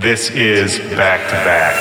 This is Back to Back.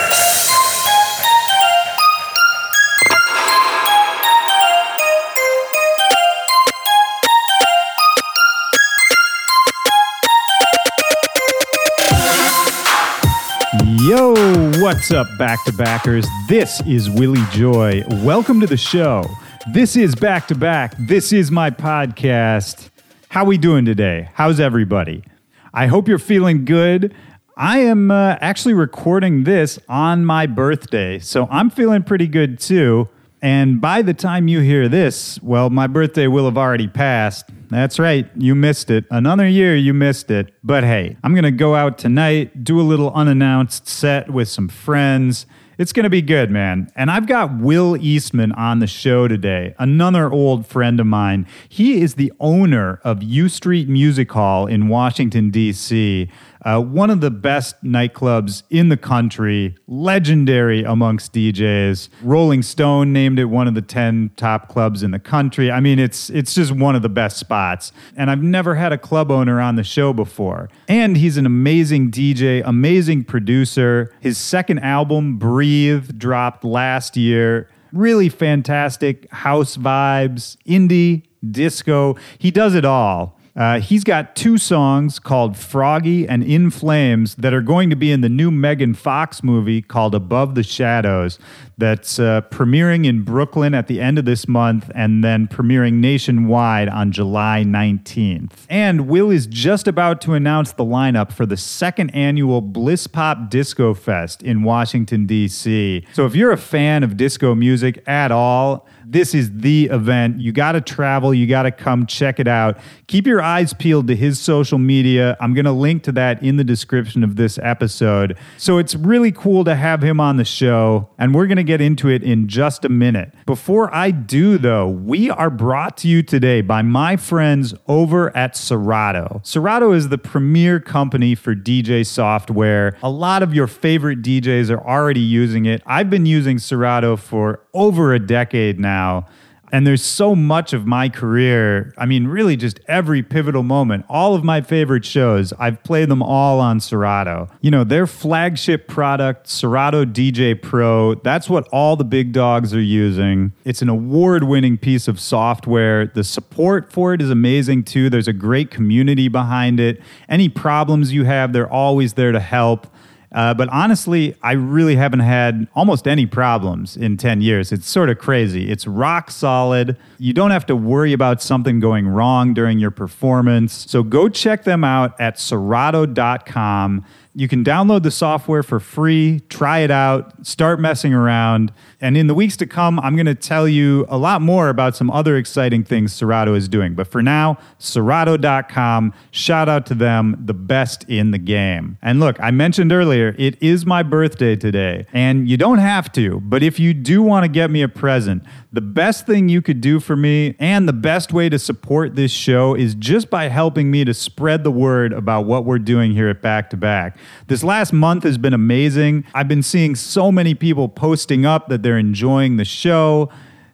Yo, what's up, back to backers? This is Willy Joy. Welcome to the show. This is Back to Back. This is my podcast. How we doing today? How's everybody? I hope you're feeling good. I am uh, actually recording this on my birthday, so I'm feeling pretty good too. And by the time you hear this, well, my birthday will have already passed. That's right, you missed it. Another year, you missed it. But hey, I'm gonna go out tonight, do a little unannounced set with some friends. It's gonna be good, man. And I've got Will Eastman on the show today, another old friend of mine. He is the owner of U Street Music Hall in Washington, D.C. Uh, one of the best nightclubs in the country, legendary amongst DJs. Rolling Stone named it one of the 10 top clubs in the country. I mean, it's it's just one of the best spots. And I've never had a club owner on the show before. And he's an amazing DJ, amazing producer. His second album, Breathe, dropped last year. Really fantastic house vibes, indie, disco. He does it all. Uh, he's got two songs called Froggy and In Flames that are going to be in the new Megan Fox movie called Above the Shadows that's uh, premiering in Brooklyn at the end of this month and then premiering nationwide on July 19th. And Will is just about to announce the lineup for the second annual Bliss Pop Disco Fest in Washington, D.C. So if you're a fan of disco music at all, this is the event. You got to travel. You got to come check it out. Keep your eyes peeled to his social media. I'm going to link to that in the description of this episode. So it's really cool to have him on the show, and we're going to get into it in just a minute. Before I do, though, we are brought to you today by my friends over at Serato. Serato is the premier company for DJ software. A lot of your favorite DJs are already using it. I've been using Serato for over a decade now. And there's so much of my career. I mean, really, just every pivotal moment, all of my favorite shows, I've played them all on Serato. You know, their flagship product, Serato DJ Pro, that's what all the big dogs are using. It's an award winning piece of software. The support for it is amazing too. There's a great community behind it. Any problems you have, they're always there to help. Uh, but honestly, I really haven't had almost any problems in 10 years. It's sort of crazy. It's rock solid. You don't have to worry about something going wrong during your performance. So go check them out at serato.com. You can download the software for free, try it out, start messing around. And in the weeks to come, I'm going to tell you a lot more about some other exciting things Serato is doing. But for now, Serato.com, shout out to them, the best in the game. And look, I mentioned earlier, it is my birthday today. And you don't have to, but if you do want to get me a present, the best thing you could do for me and the best way to support this show is just by helping me to spread the word about what we're doing here at Back to Back. This last month has been amazing. I've been seeing so many people posting up that they're enjoying the show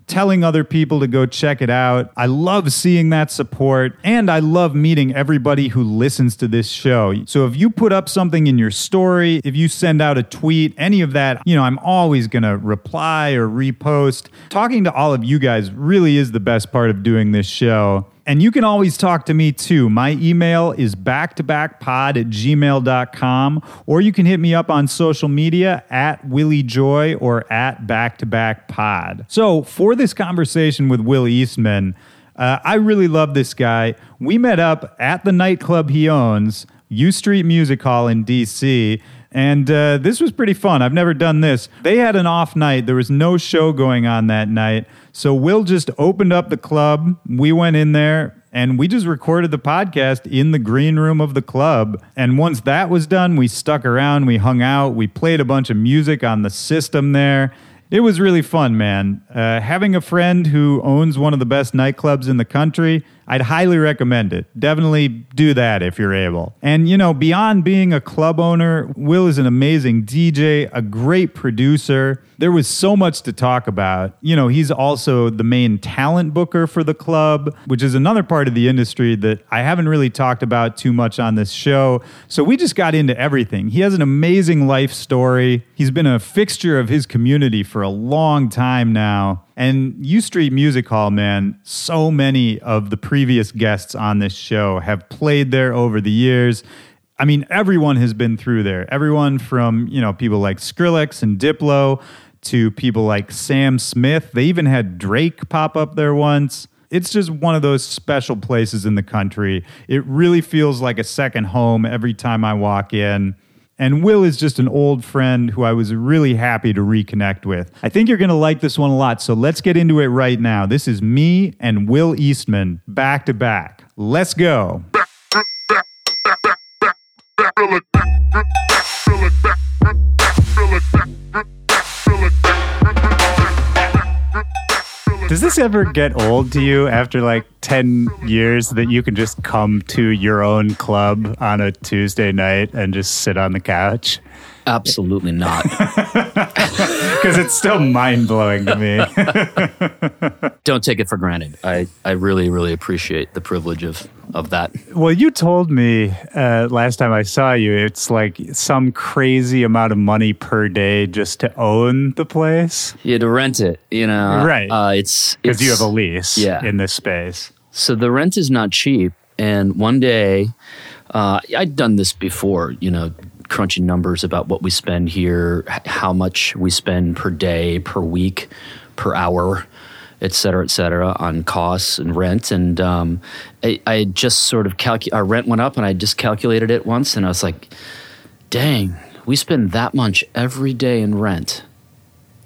telling other people to go check it out. I love seeing that support and I love meeting everybody who listens to this show. So if you put up something in your story, if you send out a tweet, any of that, you know, I'm always going to reply or repost. Talking to all of you guys really is the best part of doing this show. And you can always talk to me too. My email is backtobackpod at gmail.com, or you can hit me up on social media at Willy Joy or at backtobackpod. So, for this conversation with Will Eastman, uh, I really love this guy. We met up at the nightclub he owns, U Street Music Hall in DC. And uh, this was pretty fun. I've never done this. They had an off night. There was no show going on that night. So Will just opened up the club. We went in there and we just recorded the podcast in the green room of the club. And once that was done, we stuck around, we hung out, we played a bunch of music on the system there. It was really fun, man. Uh, having a friend who owns one of the best nightclubs in the country, I'd highly recommend it. Definitely do that if you're able. And, you know, beyond being a club owner, Will is an amazing DJ, a great producer. There was so much to talk about. You know, he's also the main talent booker for the club, which is another part of the industry that I haven't really talked about too much on this show. So we just got into everything. He has an amazing life story. He's been a fixture of his community for a long time now. And U Street Music Hall, man, so many of the previous guests on this show have played there over the years. I mean, everyone has been through there. Everyone from, you know, people like Skrillex and Diplo to people like Sam Smith. They even had Drake pop up there once. It's just one of those special places in the country. It really feels like a second home every time I walk in. And Will is just an old friend who I was really happy to reconnect with. I think you're going to like this one a lot, so let's get into it right now. This is me and Will Eastman back to back. Let's go. Does this ever get old to you after like 10 years that you can just come to your own club on a Tuesday night and just sit on the couch? Absolutely not. Because it's still mind blowing to me. Don't take it for granted. I, I really, really appreciate the privilege of, of that. well, you told me uh, last time I saw you, it's like some crazy amount of money per day just to own the place. Yeah, to rent it, you know. Right. Uh, it's Because you have a lease yeah. in this space. So the rent is not cheap. And one day, uh, I'd done this before, you know, crunching numbers about what we spend here, how much we spend per day, per week, per hour, et cetera, et cetera, on costs and rent. And um, I, I just sort of calculated, our rent went up and I just calculated it once and I was like, dang, we spend that much every day in rent.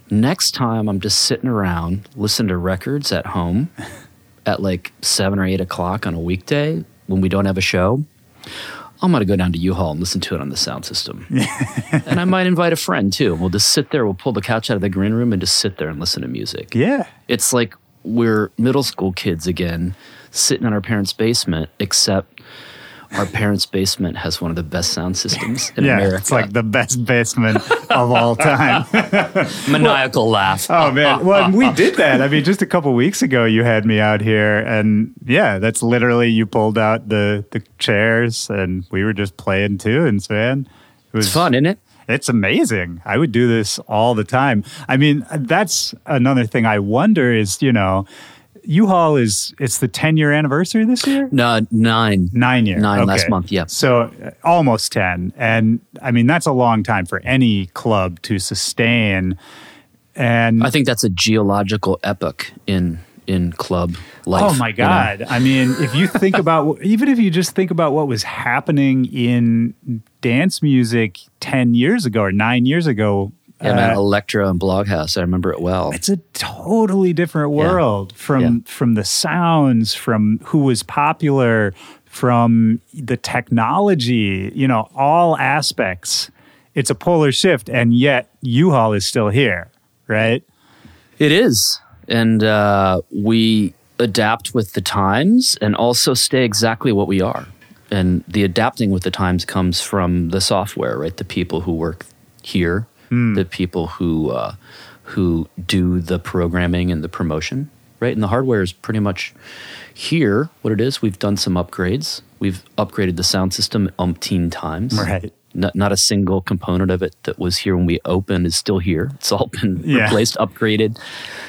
Next time I'm just sitting around listening to records at home at like seven or eight o'clock on a weekday when we don't have a show, I'm gonna go down to U Hall and listen to it on the sound system. and I might invite a friend too. We'll just sit there, we'll pull the couch out of the green room and just sit there and listen to music. Yeah. It's like we're middle school kids again, sitting in our parents' basement, except our parents' basement has one of the best sound systems in Yeah. America. It's like the best basement of all time. maniacal laugh. Oh man, well we did that. I mean, just a couple weeks ago, you had me out here, and yeah, that's literally you pulled out the the chairs, and we were just playing tunes, man. It was It's fun, isn't it? It's amazing. I would do this all the time. I mean, that's another thing I wonder is, you know, U Hall is it's the 10 year anniversary this year. No, nine. Nine years. Nine last month, yeah. So uh, almost 10. And I mean, that's a long time for any club to sustain. And I think that's a geological epoch in in club life. Oh my you know? God. I mean, if you think about, even if you just think about what was happening in dance music 10 years ago or nine years ago, Yeah, man, uh, Electro and Bloghouse. I remember it well. it's a totally different Yeah. world from Yeah. from the sounds, from who was popular, from the technology, you know, all aspects. It's a polar shift, and yet U Hall is still here, right? It is. And uh, we adapt with the times and also stay exactly what we are. And the adapting with the times comes from the software, right? The people who work here, the people who uh, who do the programming and the promotion, right? And the hardware is pretty much here. What it is, we've done some upgrades. We've upgraded the sound system umpteen times. Right. Not, not a single component of it that was here when we opened is still here. It's all been Yeah. replaced, upgraded.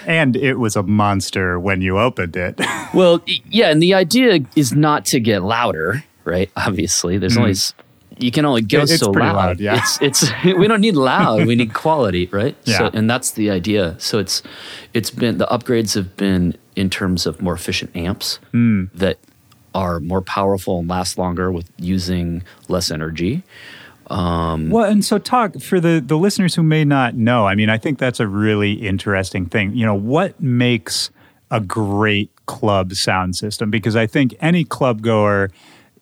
And it was a monster when you opened it. Well, yeah, and the idea is not to get louder, right? Obviously, there's only s- you can only go it's so loud. loud, yeah. It's it's we don't need loud. we need quality, right? So, Yeah. and that's the idea. So it's it's been the upgrades have been in terms of more efficient amps Mm. that are more powerful and last longer with using less energy. Well, and so talk for the the listeners who may not know. I mean, I think that's a really interesting thing. You know, what makes a great club sound system? Because I think any club goer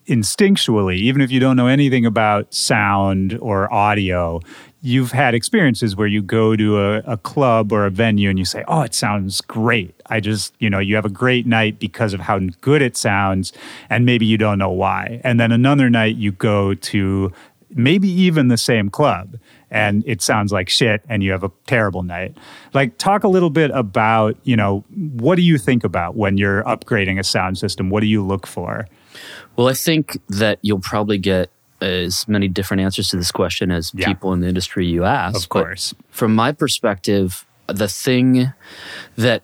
instinctually, even if you don't know anything about sound or audio, you've had experiences where you go to a, a, club or a venue and you say, Oh, it sounds great. I just, you know, you have a great night because of how good it sounds, and maybe you don't know why. And then another night you go to maybe even the same club and it sounds like shit and you have a terrible night. Like talk a little bit about, you know, what do you think about when you're upgrading a sound system? What do you look for? Well, I think that you'll probably get as many different answers to this question as yeah. people in the industry you ask. Of course. But from my perspective, the thing that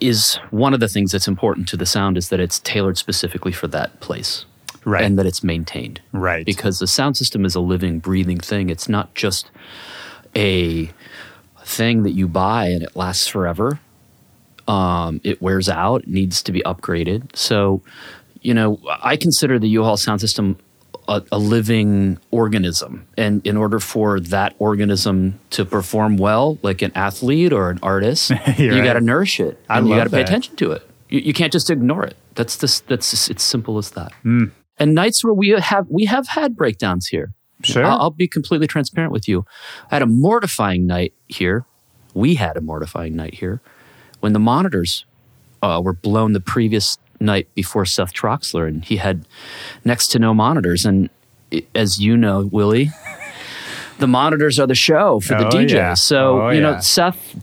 is one of the things that's important to the sound is that it's tailored specifically for that place. Right. And that it's maintained. Right. Because the sound system is a living, breathing thing. It's not just a thing that you buy and it lasts forever. Um, it wears out, it needs to be upgraded. So you know, I consider the U Hall sound system a, a, living organism, and in order for that organism to perform well, like an athlete or an artist, you right. got to nourish it, I and you got to pay attention to it. You, you, can't just ignore it. That's this. That's just, it's simple as that. Mm. And nights where we have we have had breakdowns here. Sure, I'll, I'll be completely transparent with you. I had a mortifying night here. We had a mortifying night here when the monitors uh, were blown the previous night before Seth Troxler, and he had next to no monitors. And as you know, Willy, the monitors are the show for the oh, DJ. Yeah. So oh, you yeah. know, Seth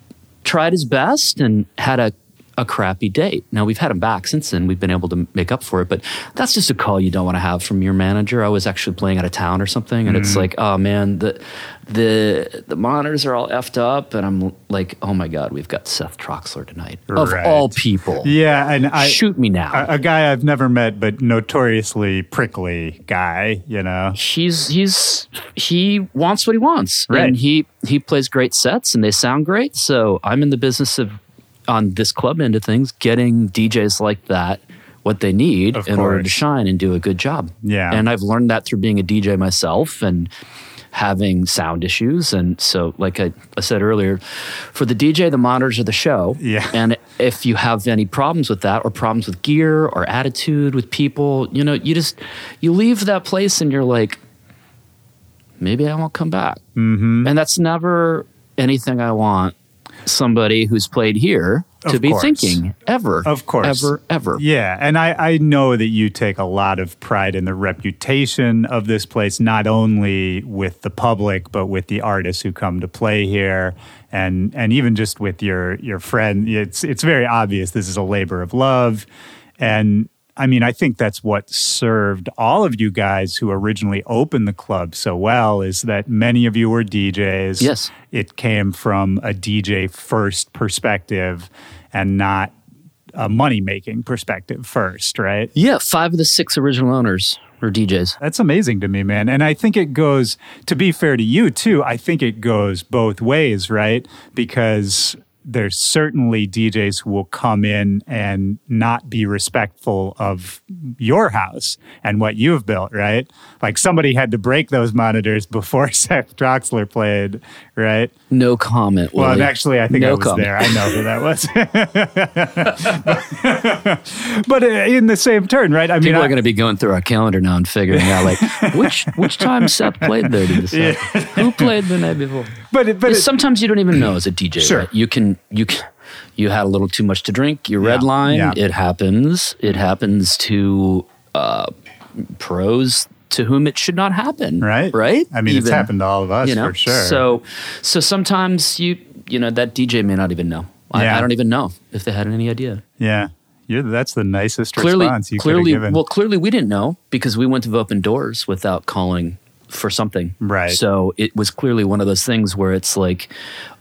tried his best and had a a crappy date. Now we've had him back since then. We've been able to make up for it, but that's just a call you don't want to have from your manager. I was actually playing out of town or something, and mm-hmm. it's like, oh man, the the the monitors are all effed up, and I'm like, oh my god, we've got Seth Troxler tonight of all people. Yeah, and I shoot me now. A, a, guy I've never met, but notoriously prickly guy. You know, he's he's he wants what he wants, right. and he he plays great sets, and they sound great. So I'm in the business of on this club end of things, getting DJs like that what they need of in course. order to shine and do a good job. Yeah. And I've learned that through being a DJ myself and having sound issues. And so, like I, I, said earlier, for the DJ, the monitors are the show. Yeah. And if you have any problems with that or problems with gear or attitude with people, you know, you just, you leave that place and you're like, maybe I won't come back. Mm-hmm. And that's never anything I want somebody who's played here to of be course. thinking ever. Of course. Ever, ever. Yeah. And I, I know that you take a lot of pride in the reputation of this place, not only with the public, but with the artists who come to play here. And, and even just with your, your friend, it's, it's very obvious this is a labor of love. And I mean, I think that's what served all of you guys who originally opened the club so well is that many of you were DJs. Yes. It came from a DJ first perspective and not a money making perspective first, right? Yeah, five of the six original owners were DJs. That's amazing to me, man. And I think it goes, to be fair to you too, I think it goes both ways, right? Because there's certainly DJs who will come in and not be respectful of your house and what you've built, right? Like somebody had to break those monitors before Seth Troxler played, right? No comment. Well, Willy. actually, I think no I was comment. there. I know who that was. but uh, in the same turn, right? I mean, People are going to be going through our calendar now and figuring out like which which time Seth played there. To decide. Who played the night before? but but it, sometimes you don't even know as a DJ. Sure. right? You can you you had a little too much to drink. You red Yeah, line. yeah. It happens. It happens to uh, pros to whom it should not happen. right, Right. I mean, it's happened to all of us you know? for sure. So so sometimes you you know that DJ may not even know. I, Yeah. I don't even know if they had any idea. yeah, you're that's the nicest Clearly, response you clearly, well, clearly we didn't know because we went to open doors without calling for something. Right. So it was clearly one of those things where it's like,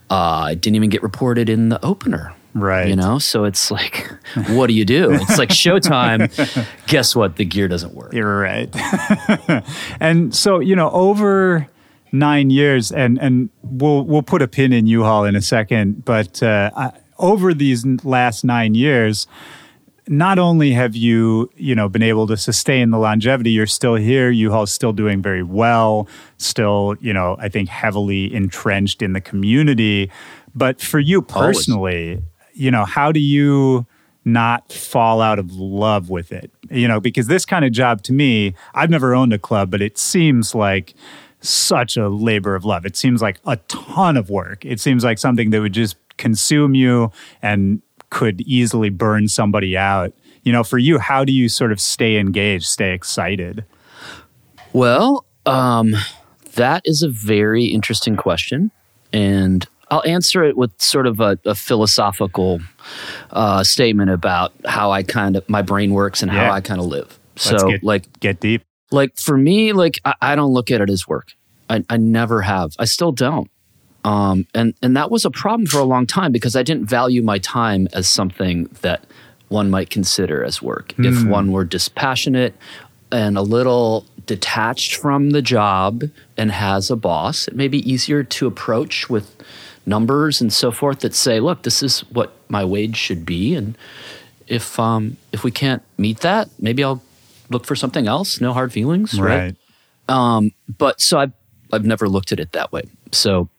uh, it didn't even get reported in the opener. Right. You know, so it's like, what do you do? It's like showtime. Guess what? The gear doesn't work. You're right. and so, you know, over nine years, and and we'll we'll put a pin in U Hall in a second, but uh, I, over these last nine years, not only have you you know been able to sustain the longevity, you're still here. U Hall's still doing very well, still you know I think heavily entrenched in the community. But for you personally, you know, how do you not fall out of love with it. You know, because this kind of job to me, I've never owned a club, but it seems like such a labor of love. It seems like a ton of work. It seems like something that would just consume you and could easily burn somebody out. You know, for you, how do you sort of stay engaged, stay excited? Well, um, that is a very interesting question. And I'll answer it with sort of a, a philosophical uh, statement about how I kind of, my brain works and Yeah. how I kind of live. Let's so, get, like, get deep. like for me like I, I don't look at it as work I, I never have i still don't um, and and that was a problem for a long time because i didn't value my time as something that one might consider as work. If one were dispassionate and a little detached from the job and has a boss it may be easier to approach with numbers and so forth that say look this is what my wage should be and if um if we can't meet that maybe i'll look for something else no hard feelings right, um but so i've i've never looked at it that way. So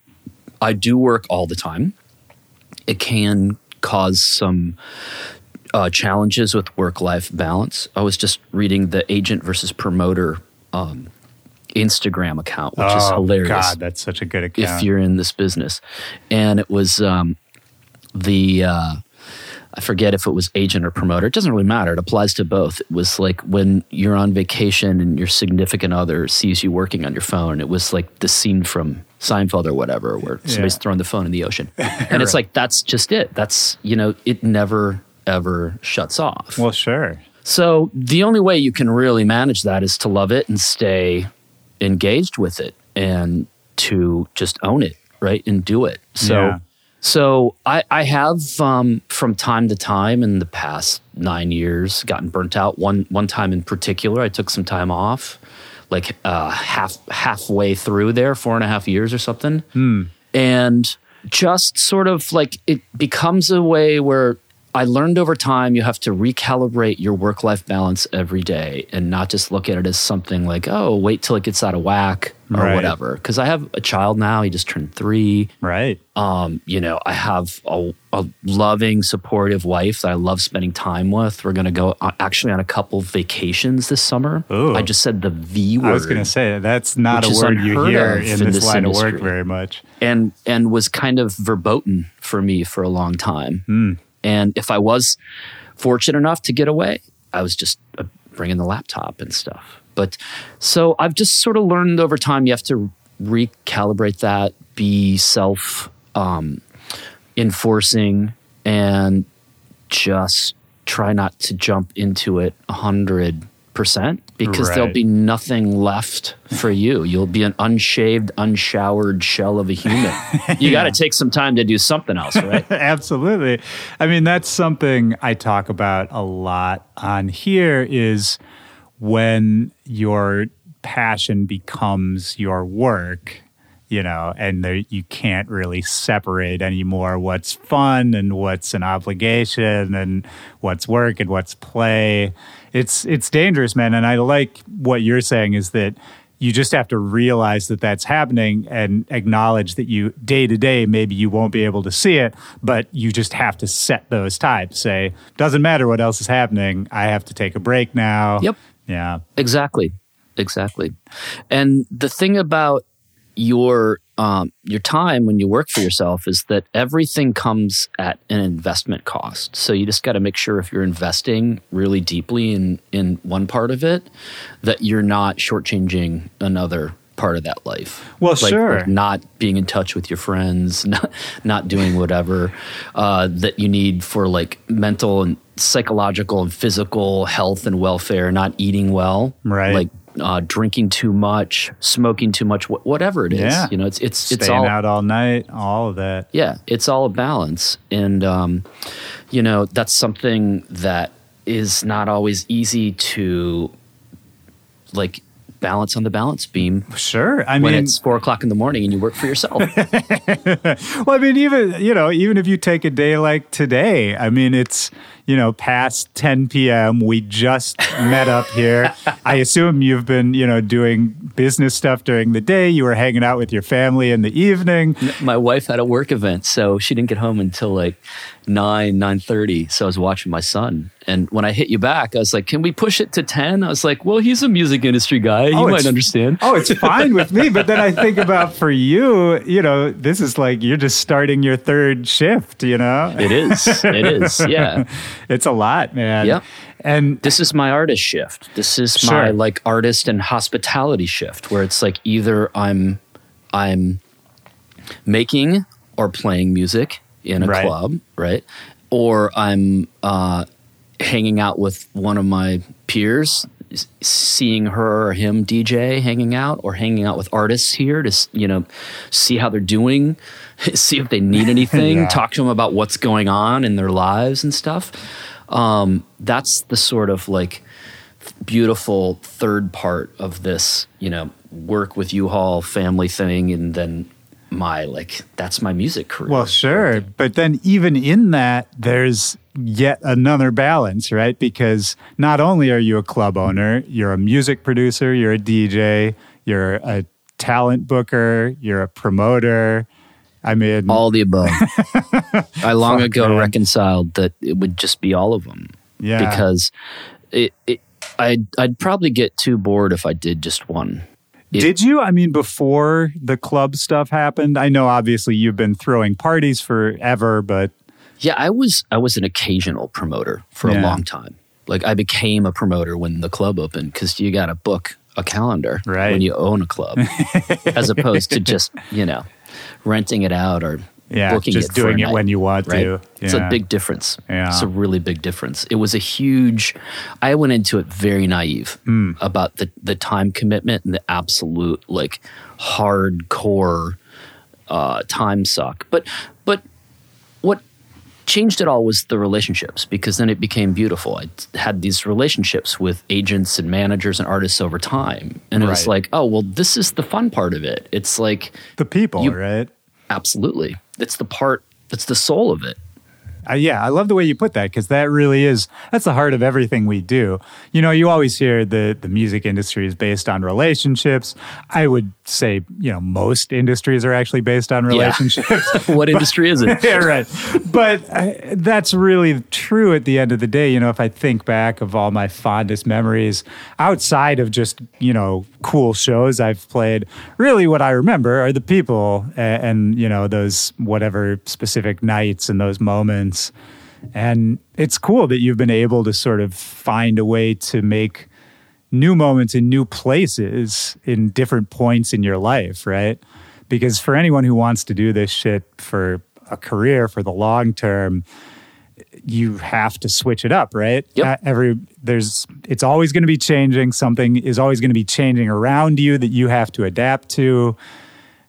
i do work all the time it can cause some uh, challenges with work life balance i was just reading the agent versus promoter um, instagram account which is oh, hilarious God, that's such a good account. if you're in this business. And it was um, the, uh, I forget if it was agent or promoter. It doesn't really matter. It applies to both. It was like when you're on vacation and your significant other sees you working on your phone. It was like the scene from Seinfeld or whatever, where somebody's throwing the phone in the ocean. And it's like, that's just it. That's, you know, it never, ever shuts off. well, sure. So the only way you can really manage that is to love it and stay engaged with it and to just own it, right? And do it. So Yeah. so I, I have um, from time to time in the past nine years gotten burnt out. One one time in particular, I took some time off, like uh, half halfway through there, four and a half years or something, and just sort of like it becomes a way where I learned over time you have to recalibrate your work life balance every day and not just look at it as something like, oh, wait till it gets out of whack or Right. whatever. Because I have a child now, he just turned three. Right. Um, you know, I have a, a loving, supportive wife that I love spending time with. We're going to go uh, actually on a couple vacations this summer. Ooh. I just said the V word I was going to say that's not a word you hear in in this, this line of work very much. and and was kind of verboten for me for a long time. Hmm. And if I was fortunate enough to get away, I was just uh, bringing the laptop and stuff. But so I've just sort of learned over time you have to recalibrate that, be self um, enforcing, and just try not to jump into it 100% because right. there'll be nothing left for you. You'll be an unshaved, unshowered shell of a human. You yeah. got to take some time to do something else, right? Absolutely. I mean, that's something I talk about a lot on here is when your passion becomes your work you know, and there, you can't really separate anymore what's fun and what's an obligation and what's work and what's play. It's it's dangerous, man. And I like what you're saying is that you just have to realize that that's happening and acknowledge that you day to day maybe you won't be able to see it but you just have to set those times say doesn't matter what else is happening i have to take a break now Yep. yeah Exactly. Exactly. And the thing about your um, your time when you work for yourself is that everything comes at an investment cost. So you just got to make sure if you're investing really deeply in in one part of it, that you're not shortchanging another part of that life. Well, Like- sure. like not being in touch with your friends, not, not doing whatever uh, that you need for like mental and psychological and physical health and welfare, not eating well, Right. Like uh, drinking too much, smoking too much, wh- whatever it is. Yeah. You know, it's it's it's staying all out all night all of that yeah, it's all a balance. And, um, you know, that's something that is not always easy to like balance on the balance beam sure i when mean it's four o'clock in the morning and you work for yourself. well i mean even you know even if you take a day like today i mean it's you know, past 10 p.m. We just met up here. I assume you've been, you know, doing business stuff during the day. You were hanging out with your family in the evening. My wife had a work event, so she didn't get home until like nine nine thirty. So I was watching my son, and when I hit you back, I was like, "Can we push it to 10? I was like, "Well, he's a music industry guy. He Oh, might understand." Oh, it's fine with me. But then I think about for you, you know, this is like you're just starting your third shift, you know? It is. It is. Yeah. It's a lot, man. Yep. And This is my artist shift. This is Sure. my like artist and hospitality shift where it's like either I'm I'm making or playing music in a Right. club, right? Or I'm uh, hanging out with one of my peers, seeing her or him DJ, hanging out, or hanging out with artists here to you know see how they're doing, see if they need anything, Yeah. talk to them about what's going on in their lives and stuff. Um, that's the sort of like beautiful third part of this, you know, work with U Hall family thing, and then my like that's my music career. well, sure. But then even in that, there's yet another balance, right? Because not only are you a club owner, you're a music producer, you're a DJ, you're a talent booker, you're a promoter. I mean, all the above. I long Fuck, ago man. reconciled that it would just be all of them. Yeah. Because it, it I'd I'd probably get too bored if I did just one. it- Did you? I mean, before the club stuff happened, I know obviously you've been throwing parties forever, but Yeah, I was I was an occasional promoter for Yeah. a long time. Like I became a promoter when the club opened because you got to book a calendar Right. when you own a club, as opposed to just you know renting it out or yeah, booking just it doing it night, when you want right? to. It's a big difference. Yeah. It's a really big difference. It was a huge. I went into it very naive Hmm. about the the time commitment and the absolute like hardcore uh, time suck. But but what changed it all was the relationships because then it became beautiful. I had these relationships with agents and managers and artists over time, and it was like, oh well, this is the fun part of it. It's like the people, You- right? absolutely, it's the part. It's the soul of it. Uh, yeah, I love the way you put that because that really is that's the heart of everything we do. You know, you always hear that the music industry is based on relationships. I would say, you know, most industries are actually based on relationships. what industry is it? yeah, right. But uh, that's really true at the end of the day. You know, if I think back of all my fondest memories outside of just, you know, cool shows I've played, really what I remember are the people and, and you know, those whatever specific nights and those moments. And it's cool that you've been able to sort of find a way to make new moments in new places in different points in your life, right? Because for anyone who wants to do this shit for a career for the long term, you have to switch it up, right? Yep. Uh, Every there's it's always going to be changing. Something is always going to be changing around you that you have to adapt to.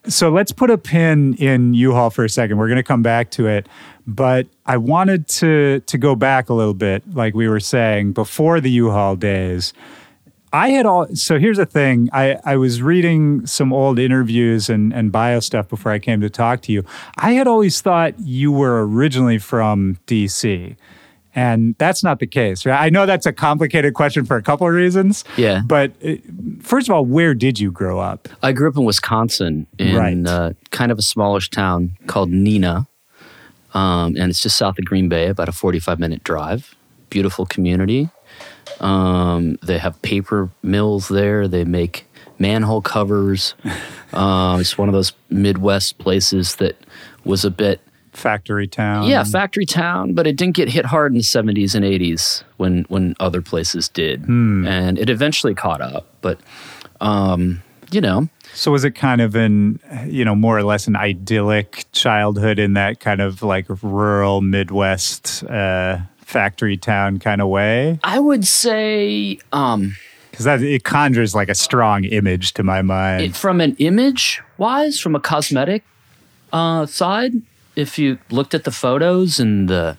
So let's put a pin in U Hall for a second. We're going to come back to it, but I wanted to to go back a little bit, like we were saying before the U Hall days. I had all so here's the thing. I, I was reading some old interviews and, and bio stuff before I came to talk to you. I had always thought you were originally from DC. And that's not the case, right? I know that's a complicated question for a couple of reasons. Yeah. But uh, first of all, where did you grow up? I grew up in Wisconsin in Right. uh, kind of a smallish town called Neenah. Um, and it's just south of Green Bay, about a 45 minute drive. Beautiful community. Um, they have paper mills there. They make manhole covers. um, it's one of those Midwest places that was a bit, Factory town. yeah, factory town, but it didn't get hit hard in the 70s and 80s when, when other places did. And it eventually caught up. But, um, you know, So was it kind of an, you know, more or less an idyllic childhood in that kind of like rural Midwest uh, factory town kind of way? I would say um, Because that it conjures like a strong image to my mind. it, from an image wise, from a cosmetic uh, side, if you looked at the photos and the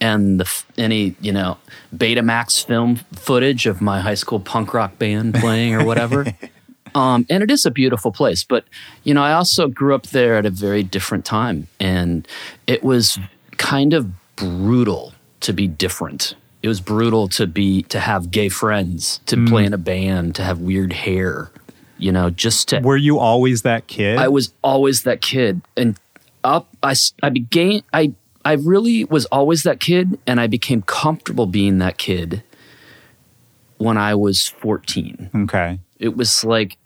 and the f- any you know Betamax film footage of my high school punk rock band playing or whatever. Um, and it is a beautiful place, but you know, I also grew up there at a very different time, and it was kind of brutal to be different. It was brutal to be to have gay friends, to Mm. play in a band, to have weird hair. You know, just to Were you always that kid? I was always that kid, and up I I began I I really was always that kid, and I became comfortable being that kid when I was fourteen. okay. It was like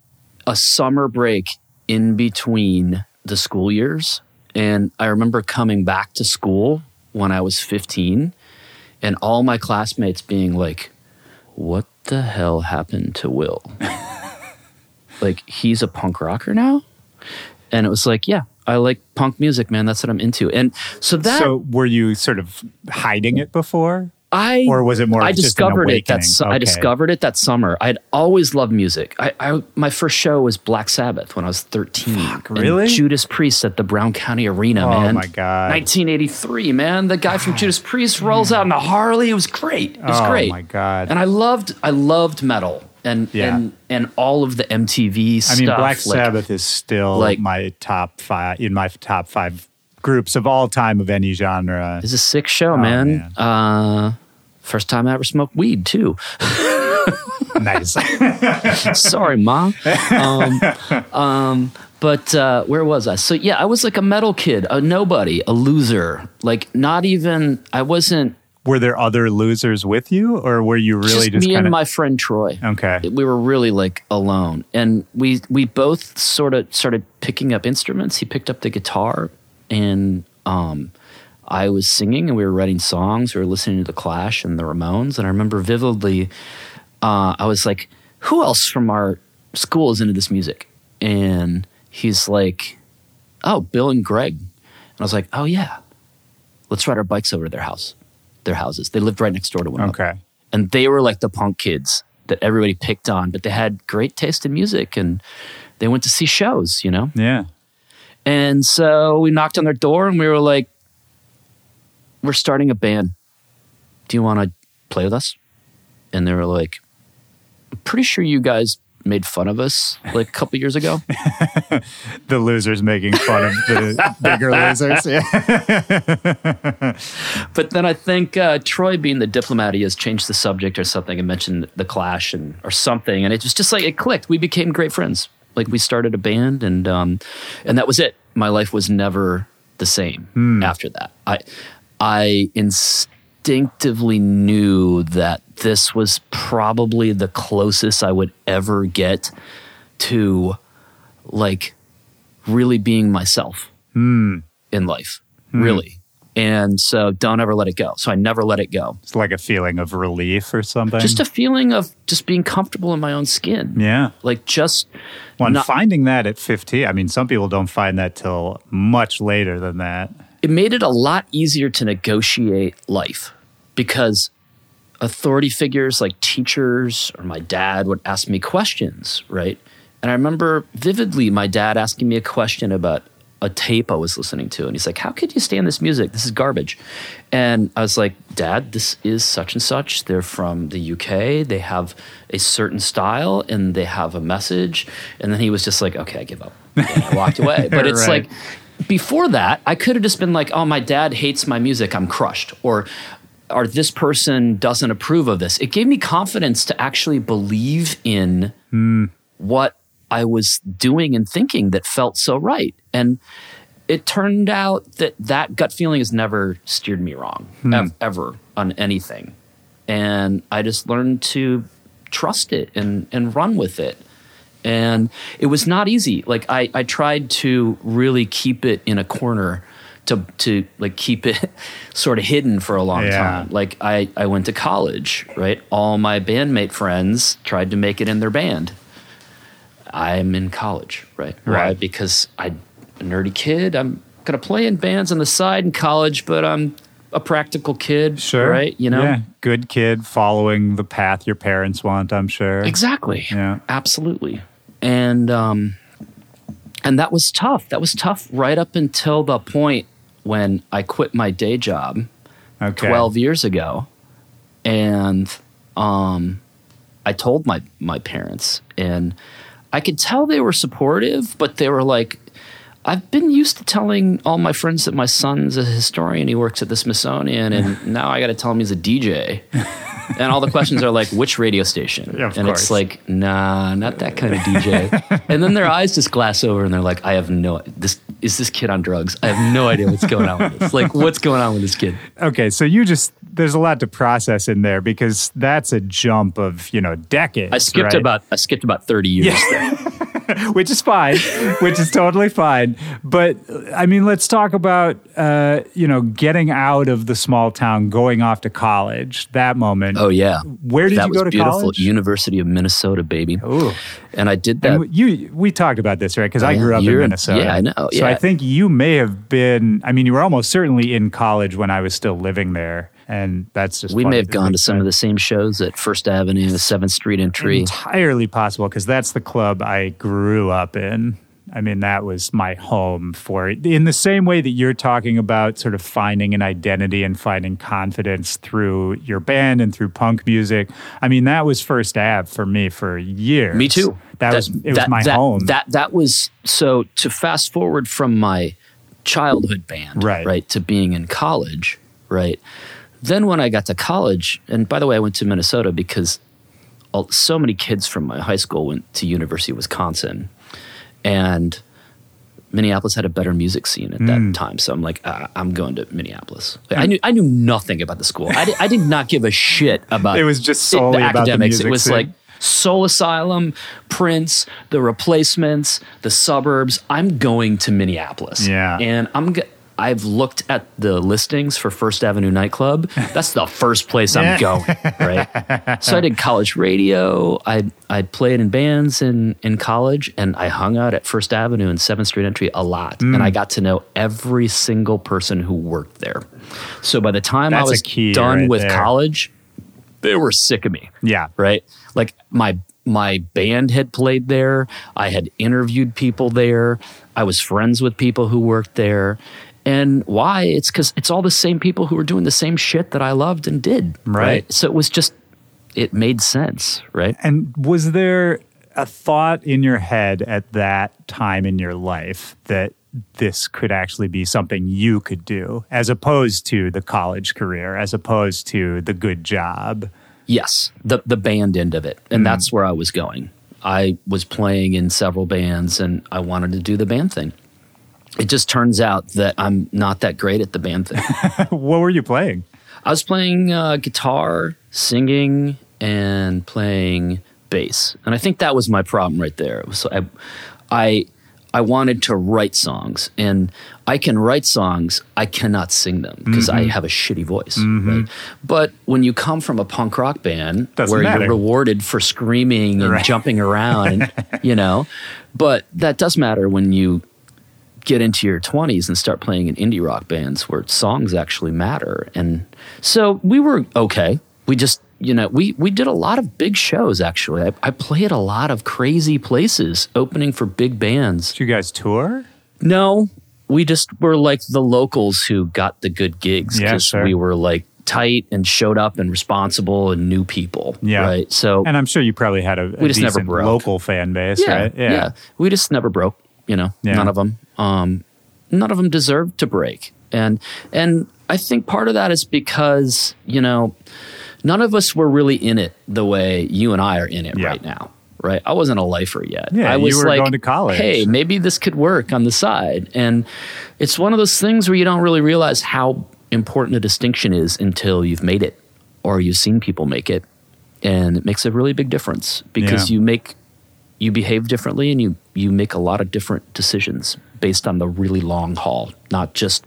a summer break in between the school years, and I remember coming back to school when I was fifteen, and all my classmates being like, "What the hell happened to Will?" like he's a punk rocker now and it was like yeah i like punk music man that's what i'm into and so that so were you sort of hiding it before? I or was it more i of just an discovered it that awakening? su- i discovered it that summer i'd always loved music I, I my first show was black sabbath when i was 13 And really? judas priest at the brown county arena Oh, man my God. 1983 man the guy from judas priest rolls out in a harley it was great it was Oh, great Oh my God. and i loved i loved metal and Yeah. and and all of the mtv I stuff mean, Black like- Sabbath is still like- my top five in my top five groups of all time of any genre. It's a sick show, Oh, man. man. Uh, first time I ever smoked weed too. nice. Sorry, mom. Um, um, but uh, where was I? So yeah, I was like a metal kid, a nobody, a loser. Like not even. I wasn't. were there other losers with you, or were you really just, just, me kind and my friend Troy. okay? We were really like alone, and we we both sort of started picking up instruments. He picked up the guitar, and um, I was singing, and we were writing songs. We were listening to the Clash and the Ramones, and I remember vividly. Uh, I was like, "Who else from our school is into this music?" And he's like, "Oh, Bill and Greg." And I was like, "Oh yeah, let's ride our bikes over to their house, their houses. They lived right next door to one another." Okay. and they were like the punk kids that everybody picked on, but they had great taste in music and they went to see shows, you know? Yeah. And so we knocked on their door and we were like, We're starting a band. Do you want to play with us? And they were like, I'm pretty sure you guys made fun of us like a couple years ago. The losers making fun of the bigger losers. Yeah. But then I think uh, Troy, being the diplomat he has, changed the subject or something and mentioned the Clash and or something, and it was just like it clicked. We became great friends. Like we started a band, and um, and that was it. My life was never the same hmm. after that. I I instinctively knew that this was probably the closest I would ever get to like really being myself hmm. in life, hmm. really. And so don't ever let it go. So I never let it go. It's like a feeling of relief or something. Just a feeling of just being comfortable in my own skin. yeah. Like just Well, not- finding that at 15, I mean, some people don't find that till much later than that. it made it a lot easier to negotiate life because authority figures like teachers or my dad would ask me questions, right? And I remember vividly my dad asking me a question about a tape I was listening to. And he's like, How could you stand this music? This is garbage. And I was like, Dad, this is such and such. They're from the UK. They have a certain style and they have a message. And then he was just like, Okay, I give up. And I walked away. But it's Right. like, before that, I could have just been like, "Oh, my dad hates my music. I'm crushed," or "Or this person doesn't approve of this." It gave me confidence to actually believe in hmm. what I was doing and thinking that felt so right. And it turned out that that gut feeling has never steered me wrong hmm. ev- ever on anything. And I just learned to trust it and and run with it and it was not easy like i i tried to really keep it in a corner to to like keep it sort of hidden for a long Yeah. time like i i went to college right all my bandmate friends tried to make it in their band i'm in college right why Right. because i'm a nerdy kid i'm gonna play in bands on the side in college but i'm a practical kid Sure. right you know Yeah. Good kid following the path your parents want, I'm sure. Exactly. Yeah. Absolutely. And um and that was tough. That was tough right up until the point when I quit my day job Okay. 12 years ago and um I told my my parents and I could tell they were supportive, but they were like I've been used to telling all my friends that my son's a historian. He works at the Smithsonian, and now I got to tell him he's a DJ. And all the questions are like, which radio station? Yeah, and course. it's like, nah, not that kind of DJ. and then their eyes just glass over, and they're like, I have no this is this kid on drugs? I have no idea what's going on with this. Like, what's going on with this kid? Okay, so you just there's a lot to process in there because that's a jump of you know decades. I skipped right? about I skipped about thirty years. there. which is fine, which is totally fine. But I mean, let's talk about uh, you know getting out of the small town, going off to college. That moment. Oh yeah, Where did that you was go to beautiful. college? University of Minnesota, baby. Ooh. And I did that. And you, we talked about this, right? Because I Oh, yeah. grew up in Minnesota. yeah, I know, So. I think you may have been. I mean, you were almost certainly in college when I was still living there, and that's just we may have gone to some of the same shows at First Avenue, Seventh Street entry. entirely possible because that's the club I grew up in. I mean, that was my home for it. In the same way that you're talking about sort of finding an identity and finding confidence through your band and through punk music. I mean, that was First Ave for me for years. Me too. That, was it was my that- home. That that was so to fast forward from my childhood band, Right. right, to being in college, right. Then when I got to college, and by the way, I went to Minnesota because all, so many kids from my high school went to University of Wisconsin, and Minneapolis had a better music scene at that time. So I'm like, uh, I'm going to Minneapolis. Like, I knew I knew nothing about the school. I, di- I did not give a shit about It was just solely the about the academics. music it was scene. like Soul Asylum, Prince, The Replacements, The Suburbs. I'm going to Minneapolis. Yeah. and I'm. Go- I've looked at the listings for First Avenue nightclub. That's the first place I'm going. Right. So I did college radio. I I played in bands in in college, and I hung out at First Avenue and Seventh Street Entry a lot, and Mm. I got to know every single person who worked there. So by the time I That's a was done right with there. college, they were sick of me yeah. right? Like my my band had played there. I had interviewed people there. I was friends with people who worked there. And why? It's because it's all the same people who were doing the same shit that I loved and did. Right. So it was just, it made sense, right? And was there a thought in your head at that time in your life that this could actually be something you could do as opposed to the college career, as opposed to the good job? Yes, the the band end of it, and mm. that's where I was going. I was playing in several bands, and I wanted to do the band thing. It just turns out that I'm not that great at the band thing. what were you playing? I was playing uh, guitar, singing, and playing bass, and I think that was my problem right there. So I, I, I wanted to write songs, and I can write songs. I cannot sing them because Mm-hmm. I have a shitty voice. Right? But when you come from a punk rock band Doesn't where matter. you're rewarded for screaming and Right. jumping around, you know, but that does matter when you get into your 20s and start playing in indie rock bands where songs actually matter. And so we were okay. We just, you know, we, we did a lot of big shows actually. I, I played a lot of crazy places opening for big bands. Did you guys tour? No, we just were like the locals who got the good gigs Yeah, sure. we were like tight and showed up and responsible and knew people. Yeah. Right. So And I'm sure you probably had a, a We just never broke. local fan base, yeah, right? yeah, We just never broke. You know, Yeah. none of them. Um, none of them deserved to break, and and I think part of that is because you know, none of us were really in it the way you and I are in it Yeah. right now. Right, I wasn't a lifer yet. Yeah, I you was were like, going to college. Hey, maybe this could work on the side, and it's one of those things where you don't really realize how important a distinction is until you've made it or you've seen people make it, and it makes a really big difference because Yeah. you make you behave differently and you you make a lot of different decisions based on the really long haul, not just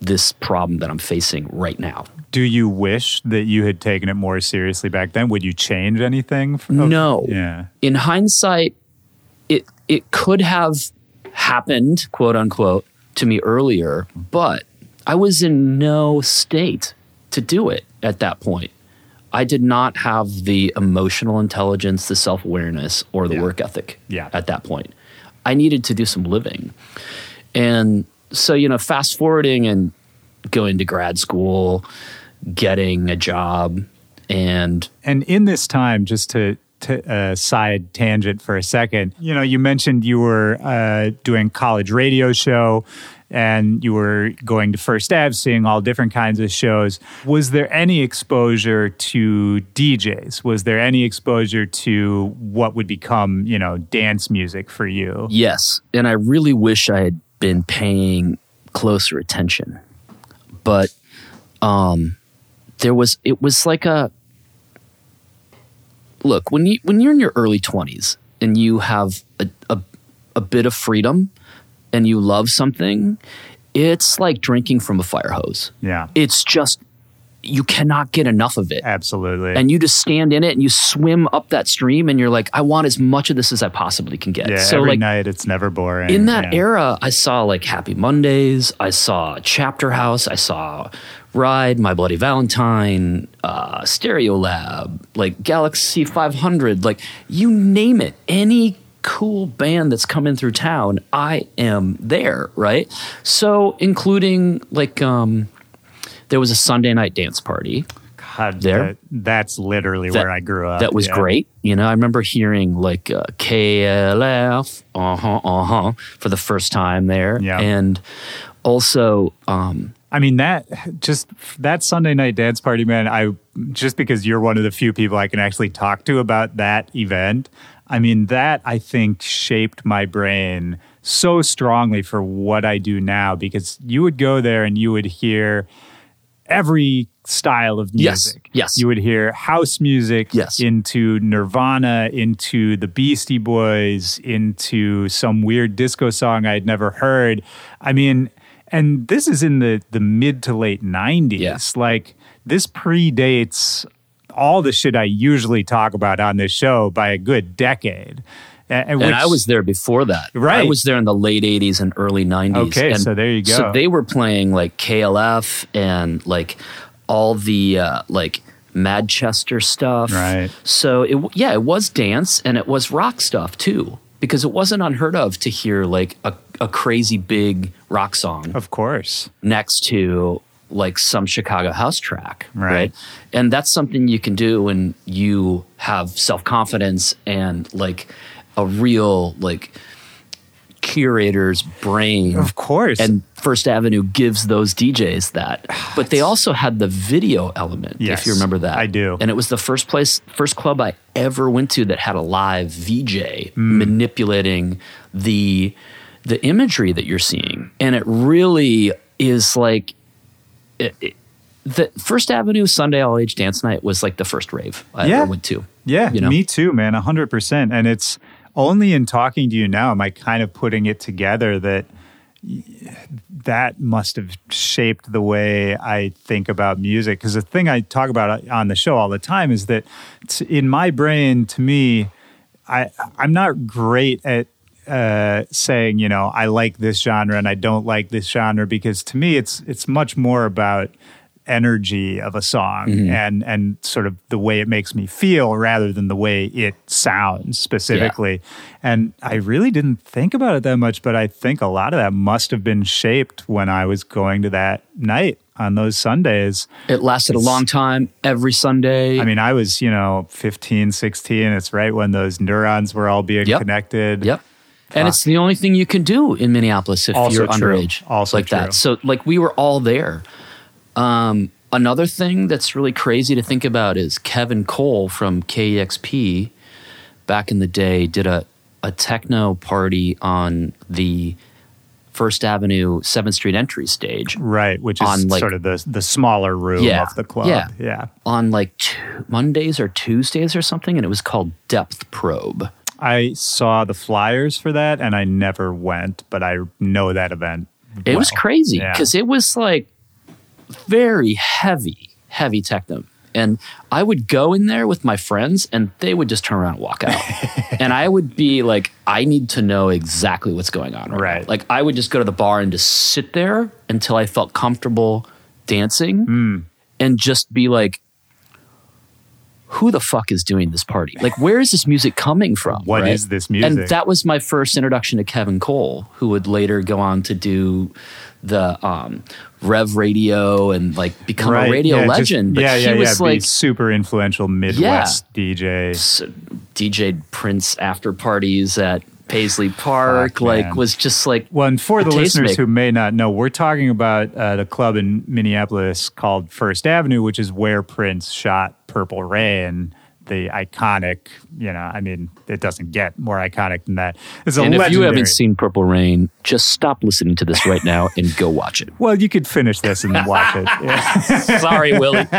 this problem that I'm facing right now. Do you wish that you had taken it more seriously back then? Would you change anything? f- of- No. Yeah. In hindsight, it it could have happened, quote unquote, to me earlier, but I was in no state to do it at that point. I did not have the emotional intelligence, the self awareness, or the Yeah. work ethic Yeah. at that point. I needed to do some living. And so, you know, fast forwarding and going to grad school, getting a job, and And in this time, just to t- uh, side tangent for a second. You know, you mentioned you were uh, doing college radio show and you were going to First Ave, seeing all different kinds of shows. Was there any exposure to DJs? Was there any exposure to what would become, you know, dance music for you? Yes. And I really wish I had been paying closer attention. But um there was it was like a look, when you when you're in your early 20s and you have a, a, a bit of freedom and you love something, it's like drinking from a fire hose. Yeah, It's just you cannot get enough of it. absolutely. And you just stand in it and you swim up that stream and you're like, I want as much of this as I possibly can get. yeah, so every like night it's never boring. in that Yeah. era, I saw like Happy Mondays, I saw Chapter House, I saw Ride, My Bloody Valentine, uh, Stereo Lab, like Galaxy 500, like you name it, any cool band that's coming through town, I am there, right? So, including like, um, there was a Sunday night dance party God, there. that- that's literally that- where I grew up. That was yeah. great. You know, I remember hearing like uh, KLF, uh huh, uh huh, for the first time there. Yeah. And also, um, I mean that just that Sunday night dance party, man. I just because you're one of the few people I can actually talk to about that event. I mean that I think shaped my brain so strongly for what I do now because you would go there and you would hear every style of Yes, music. yes. You would hear house music Yes. into Nirvana, into the Beastie Boys, into some weird disco song I'd never heard. I mean, and this is in the the mid to late 90s. Yeah. Like this predates all the shit I usually talk about on this show by a good decade. And, and I was there before that. Right. I was there in the late 80s and early 90s. Okay, And so there you go. So they were playing like KLF and like all the uh, like Madchester stuff. Right. So it yeah, it was dance and it was rock stuff too because it wasn't unheard of to hear like a, a crazy big rock song of course. next to like some Chicago house track, Right. right? And that's something you can do when you have self confidence and like a real like curator's brain. Of course. And First Avenue gives those DJs that. But they also had the video element, Yes, if you remember that. I do. And it was the first place, first club I ever went to that had a live VJ Hmm. manipulating the the imagery that you're seeing. And it really is like it, it- the First Avenue Sunday All Age Dance Night was like the first rave I Yeah. ever went to. Yeah, You know? me too, man. hundred percent. And it's only in talking to you now am I kind of putting it together that that must have shaped the way I think about music. Because the thing I talk about on the show all the time is that in my brain, to me, I I'm not great at uh, saying you know I like this genre and I don't like this genre because to me it's it's much more about energy of a song and and sort of the way it makes me feel rather than the way it sounds specifically and i really didn't think about it that much but i think a lot of that must have been shaped when i was going to that night on those sundays It lasted a long time every Sunday. i mean i was you know 15 16 it's right when those neurons were all being Yep. connected Yep. And it's the only thing you can do in Minneapolis if Also you're true. underage. Also like true. that. So like we were all there. Um, another thing that's really crazy to think about is Kevin Cole from KEXP back in the day did a, a techno party on the First Avenue Seventh Street entry stage right which is like- sort of the the smaller room Yeah. of the club Yeah. yeah on like t- Mondays or Tuesdays or something, and it was called Depth Probe. I saw the flyers for that and I never went, but I know that event. It was crazy Yeah. because it was like very heavy, heavy techno. And I would go in there with my friends and they would just turn around and walk out. and I would be like, I need to know exactly what's going on. Right. Right. Like I would just go to the bar and just sit there until I felt comfortable dancing Hmm. and just be like, who the fuck is doing this party? Like, where is this music coming from? What What is is this music? And that was my first introduction to Kevin Cole, who would later go on to do the um, Rev Radio and like become a radio yeah, just- legend. but yeah, yeah, was yeah. be super influential Midwest DJ. DJ Prince after parties at Paisley Park. Fuck, like, was just like Well, and for the listeners tastemaker. who may not know, we're talking about uh, the club in Minneapolis called First Avenue, which is where Prince shot Purple Rain, the iconic. You know, I mean, it doesn't get more iconic than that. It's a And if you haven't seen Purple Rain, just stop listening to this right now and go watch it. well, you could finish this and watch it. Sorry, Willy.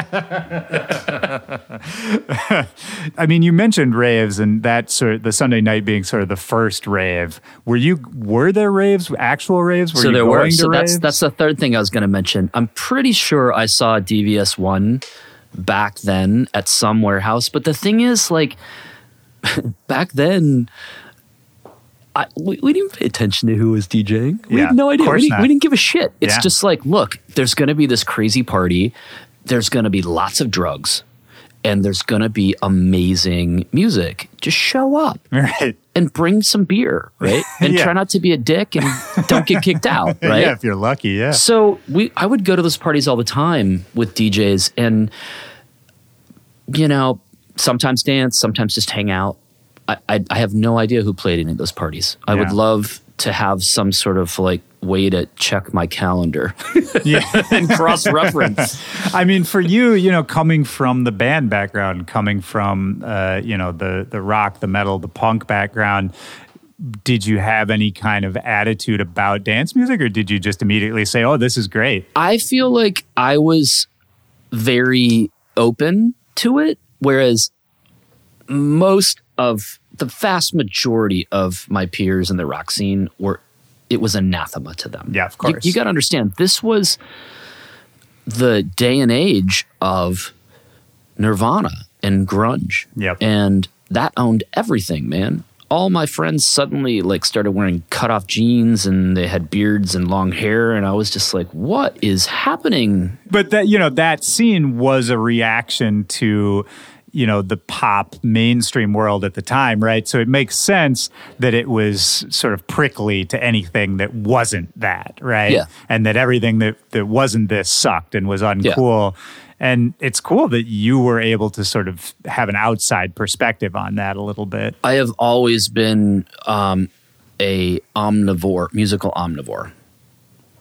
I mean, you mentioned raves and that sort of the Sunday night being sort of the first rave. Were you were there raves, actual raves? Were so you there going were. to So that's raves? that's the third thing I was going to mention. I'm pretty sure I saw DVS one back then at some warehouse, but the thing is, like back then. I, we, we didn't pay attention to who was DJing. We Yeah, had no idea. We didn't, we didn't give a shit. It's Yeah. just like, look, there's going to be this crazy party. There's going to be lots of drugs, and there's going to be amazing music. Just show up right. and bring some beer, right? And Yeah. try not to be a dick and don't get kicked out, right? Yeah, if you're lucky, yeah. So we, I would go to those parties all the time with DJs, and you know, sometimes dance, sometimes just hang out. I, I, I have no idea who played any of those parties. I would love to have some sort of like way to check my calendar Yeah. and cross reference. I mean, for you, you know, coming from the band background, coming from, uh, you know, the the rock, the metal, the punk background, did you have any kind of attitude about dance music, or did you just immediately say, "Oh, this is great"? I feel like I was very open to it, whereas most of the vast majority of my peers in the rock scene were it was anathema to them. Yeah, of You- course. You, got to understand this was the day and age of Nirvana and grunge. Yep. And that owned everything, man. All my friends suddenly like started wearing cut off jeans and they had beards and long hair and I was just like, what is happening? But that you know, that scene was a reaction to you know the pop mainstream world at the time right? So it makes sense that it was sort of prickly to anything that wasn't that right? Yeah. and that everything that that wasn't this sucked and was uncool. And it's cool that you were able to sort of have an outside perspective on that a little bit. I have always been um, a omnivore, musical omnivore,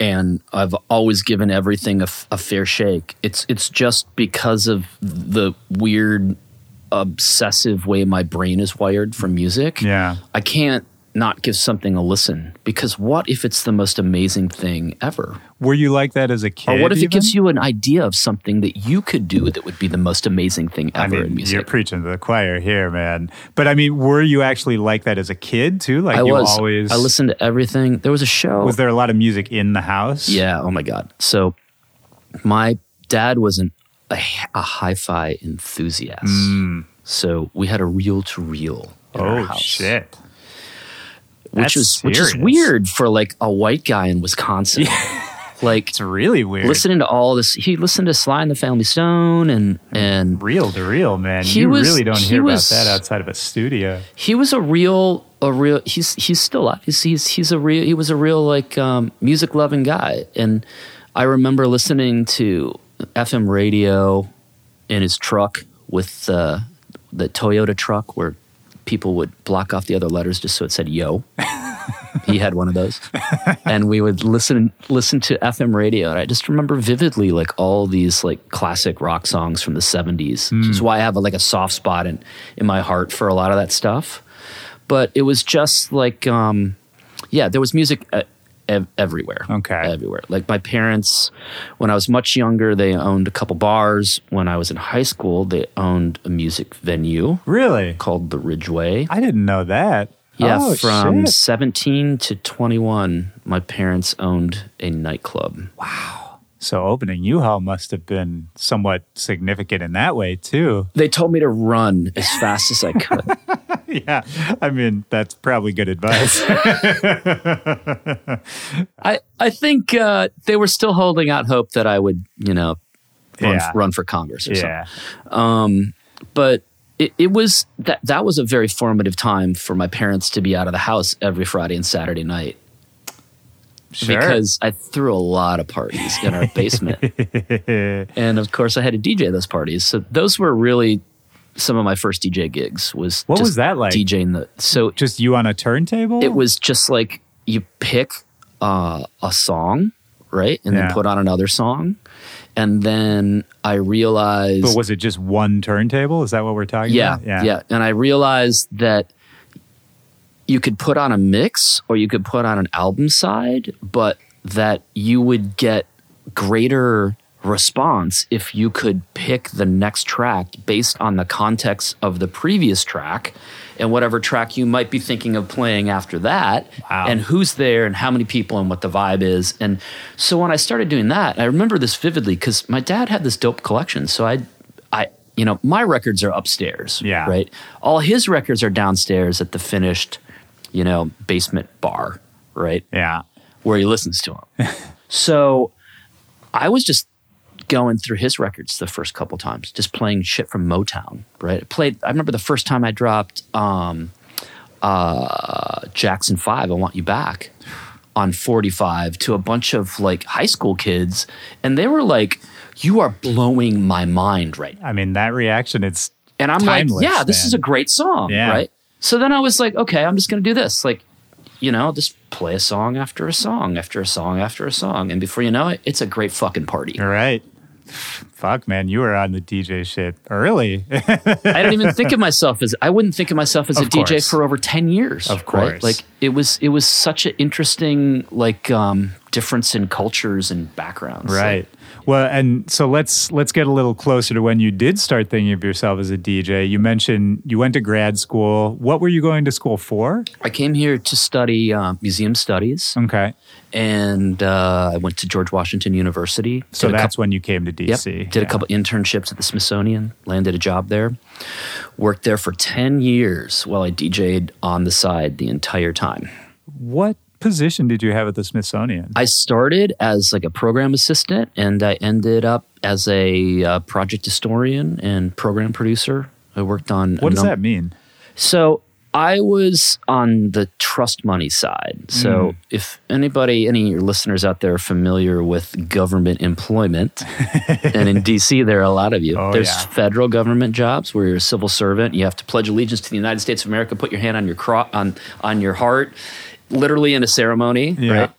and I've always given everything a, f- a fair shake. It's it's just because of the weird, obsessive way my brain is wired from music. yeah I can't not give something a listen because what if it's the most amazing thing ever? were you like that as a kid Or what if it gives you an idea of something that you could do that would be the most amazing thing I ever mean, in you're preaching to the choir here, man. But I mean, were you actually like that as a kid too? Like I you was. always I listened to everything. There was a show. Was there a lot of music in the house? Yeah. Oh my God. So my dad was an, a, a hi-fi enthusiast. So we had a reel to reel. Mm. Oh house, Which That's was which is weird for like a white guy in Wisconsin. like It's really weird. listening to all this. He listened to Sly and the Family Stone and and reel to reel, man. He you was- really don't he hear was- about that outside of a studio. he was a real a real he's he's still alive. He's he's he's a real he was a real like um, music loving guy. And I remember listening to FM radio in his truck with uh, the Toyota truck where people would block off the other letters just so it said yo. he had one of those. and we would listen listen to FM radio and I just remember vividly like all these like classic rock songs from the 70s. Which is why I have like a soft spot in in my heart for a lot of that stuff. But it was just like um yeah, there was music uh, ev- everywhere. Okay. Everywhere. Like my parents when I was much younger, they owned a couple bars. When I was in high school, they owned a music venue Really? called the Ridgeway. I didn't know that. Yeah, Oh, from shit. 17 to 21, my parents owned a nightclub. So opening U Hall must have been somewhat significant in that way too. They told me to run as fast as I could. yeah. I mean, that's probably good advice. I, I think uh, they were still holding out hope that I would, you know, run, Yeah. run for Congress or yeah. something. Um, but it, it was that that was a very formative time for my parents to be out of the house every Friday and Saturday night Sure. because I threw a lot of parties in our basement. and of course I had to DJ those parties. So those were really some of my first DJ gigs was What was that like? DJing the so Just you on a turntable? it was just like you pick uh, a song, right? And Yeah. then put on another song. And then I realized But was it just one turntable? Is that what we're talking yeah, about? Yeah. Yeah, And I realized that you could put on a mix or you could put on an album side, but that you would get greater response if you could pick the next track based on the context of the previous track and whatever track you might be thinking of playing after that Wow. and who's there and how many people and what the vibe is and so when i started doing that i remember this vividly because my dad had this dope collection so i i you know my records are upstairs Yeah. right all his records are downstairs at the finished you know basement bar right Yeah. where he listens to them. so I was just going through his records the first couple times, just playing shit from Motown, right? I played I remember the first time I dropped um uh Jackson 5, I Want You Back on 45 to a bunch of like high school kids and they were like you are blowing my mind right now. I mean, that reaction, it's And I'm Timeless, like, yeah, this man. is a great song, Yeah. right? So then I was like, okay, I'm just going to do this. Like, you know, just play a song after a song after a song after a song. And before you know it, it's a great fucking party. all right. Fuck, man, you were on the DJ shit early. I don't even think of myself as I wouldn't think of myself as a Of DJ for over 10 years. Of right? course. Like it was it was such an interesting like um difference in cultures and backgrounds. right. Well, and so let's let's get a little closer to when you did start thinking of yourself as a DJ. You mentioned you went to grad school. What were you going to school for? I came here to study uh, museum studies Okay. and uh, I went to George Washington University. So that's couple- when you came to Yep. DC. Did a couple internships at the Smithsonian, landed a job there. Worked there for 10 years while I DJ'd on the side the entire time. What position did you have at the Smithsonian? I started as like a program assistant and I ended up as a uh, project historian and program producer. I worked on what does num- that mean? So I was on the trust money side. So Mm. if anybody, any of your listeners out there are familiar with government employment, and in DC there are a lot of you. Oh, There's yeah. federal government jobs where you're a civil servant. You have to pledge allegiance to the United States of America, put your hand on your cro- on on your heart, literally in a ceremony, Yeah. right?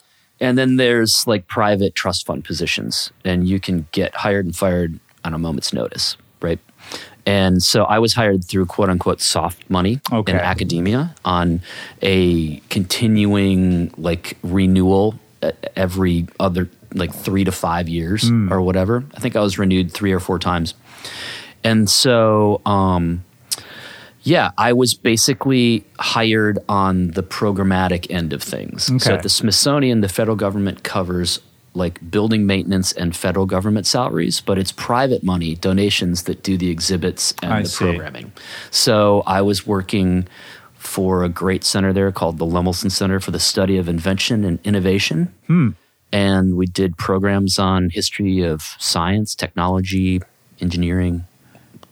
And then there's like private trust fund positions, and you can get hired and fired on a moment's notice, right? And so I was hired through quote unquote soft money Okay. in academia on a continuing like renewal every other like three to five years Hmm. or whatever. I think I was renewed three or four times. And so, um, yeah, I was basically hired on the programmatic end of things. So at the Smithsonian, the federal government covers like building maintenance and federal government salaries, but it's private money, donations that do the exhibits and I the see. programming. So I was working for a great center there called the Lemelson Center for the Study of Invention and Innovation. Hmm. And we did programs on history of science, technology, engineering,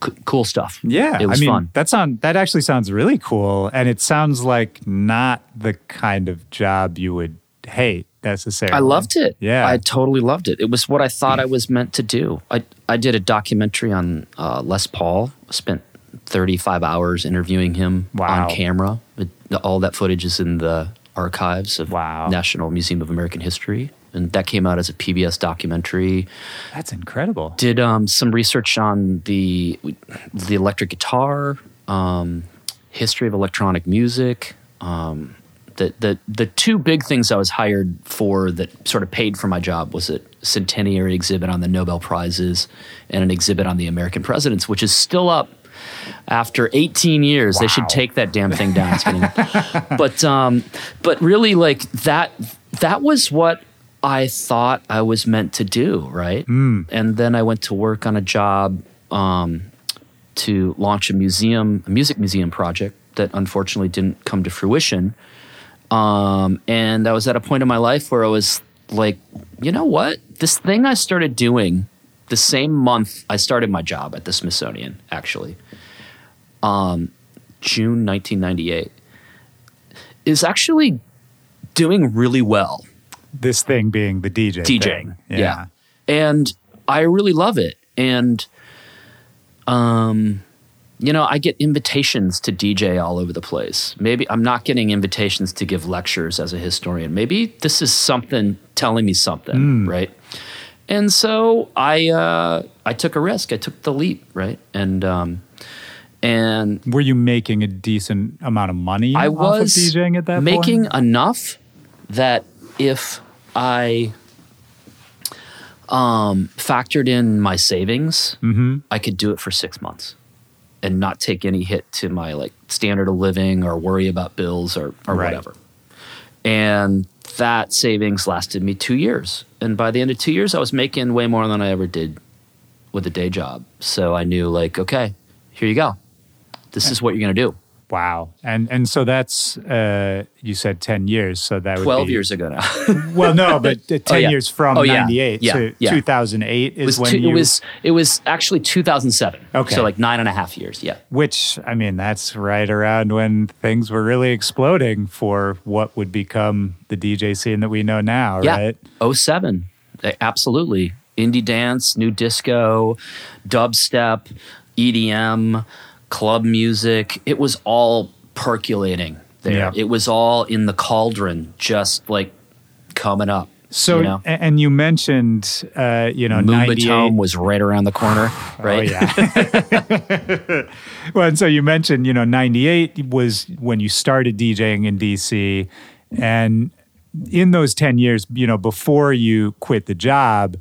C- cool stuff. Yeah, it was I mean, fun. That sound that actually sounds really cool, and it sounds like not the kind of job you would hate necessarily. I loved it. Yeah. I totally loved it. It was what I thought I was meant to do. I I did a documentary on uh, Les Paul. Spent 35 hours interviewing him Wow. on camera. It, all that footage is in the archives of Wow. National Museum of American History, and that came out as a PBS documentary. That's incredible. Did um, some research on the the electric guitar, um, history of electronic music. Um, the, the the two big things I was hired for that sort of paid for my job was a centenary exhibit on the Nobel prizes and an exhibit on the American presidents, which is still up after 18 years. They should take that damn thing down. But um, but really, like that that was what I thought I was meant to do, right? And then I went to work on a job um, to launch a museum, a music museum project that unfortunately didn't come to fruition. Um, and I was at a point in my life where I was like, you know what? This thing I started doing the same month I started my job at the Smithsonian, actually, um, June 1998, is actually doing really well. This thing being the DJ. DJing. thing. Yeah. And I really love it. And um you know, I get invitations to DJ all over the place. Maybe I'm not getting invitations to give lectures as a historian. Maybe this is something telling me something, right? And so I uh I took a risk. I took the leap, right? And um and Were you making a decent amount of money I off of was DJing at that making point? enough that if I um, factored in my savings, Mm-hmm. I could do it for six months and not take any hit to my like standard of living or worry about bills or, or Right. whatever. And that savings lasted me two years. And by the end of two years, I was making way more than I ever did with a day job. So I knew, like, okay, here you go. This is what you're going to do. Wow. And and so that's uh you said 10 years, so that would 12 be years ago now. Well, no, but uh, 10 Oh, yeah. years from Oh, yeah. 98 Yeah, to yeah. 2008 is when two, you it was it was actually 2007. Okay. So like nine and a half years. Yeah. which I mean that's right around when things were really exploding for what would become the DJ scene that we know now, Yeah. right? 07. Absolutely. Indie dance, new disco, dubstep, EDM, club music. It was all percolating there. Yeah. It was all in the cauldron, just like coming up. So you know? and you mentioned uh you know 98 was right around the corner, right? Oh, yeah. well, and so you mentioned, you know, 98 was when you started DJing in DC. And in those 10 years, you know, before you quit the job,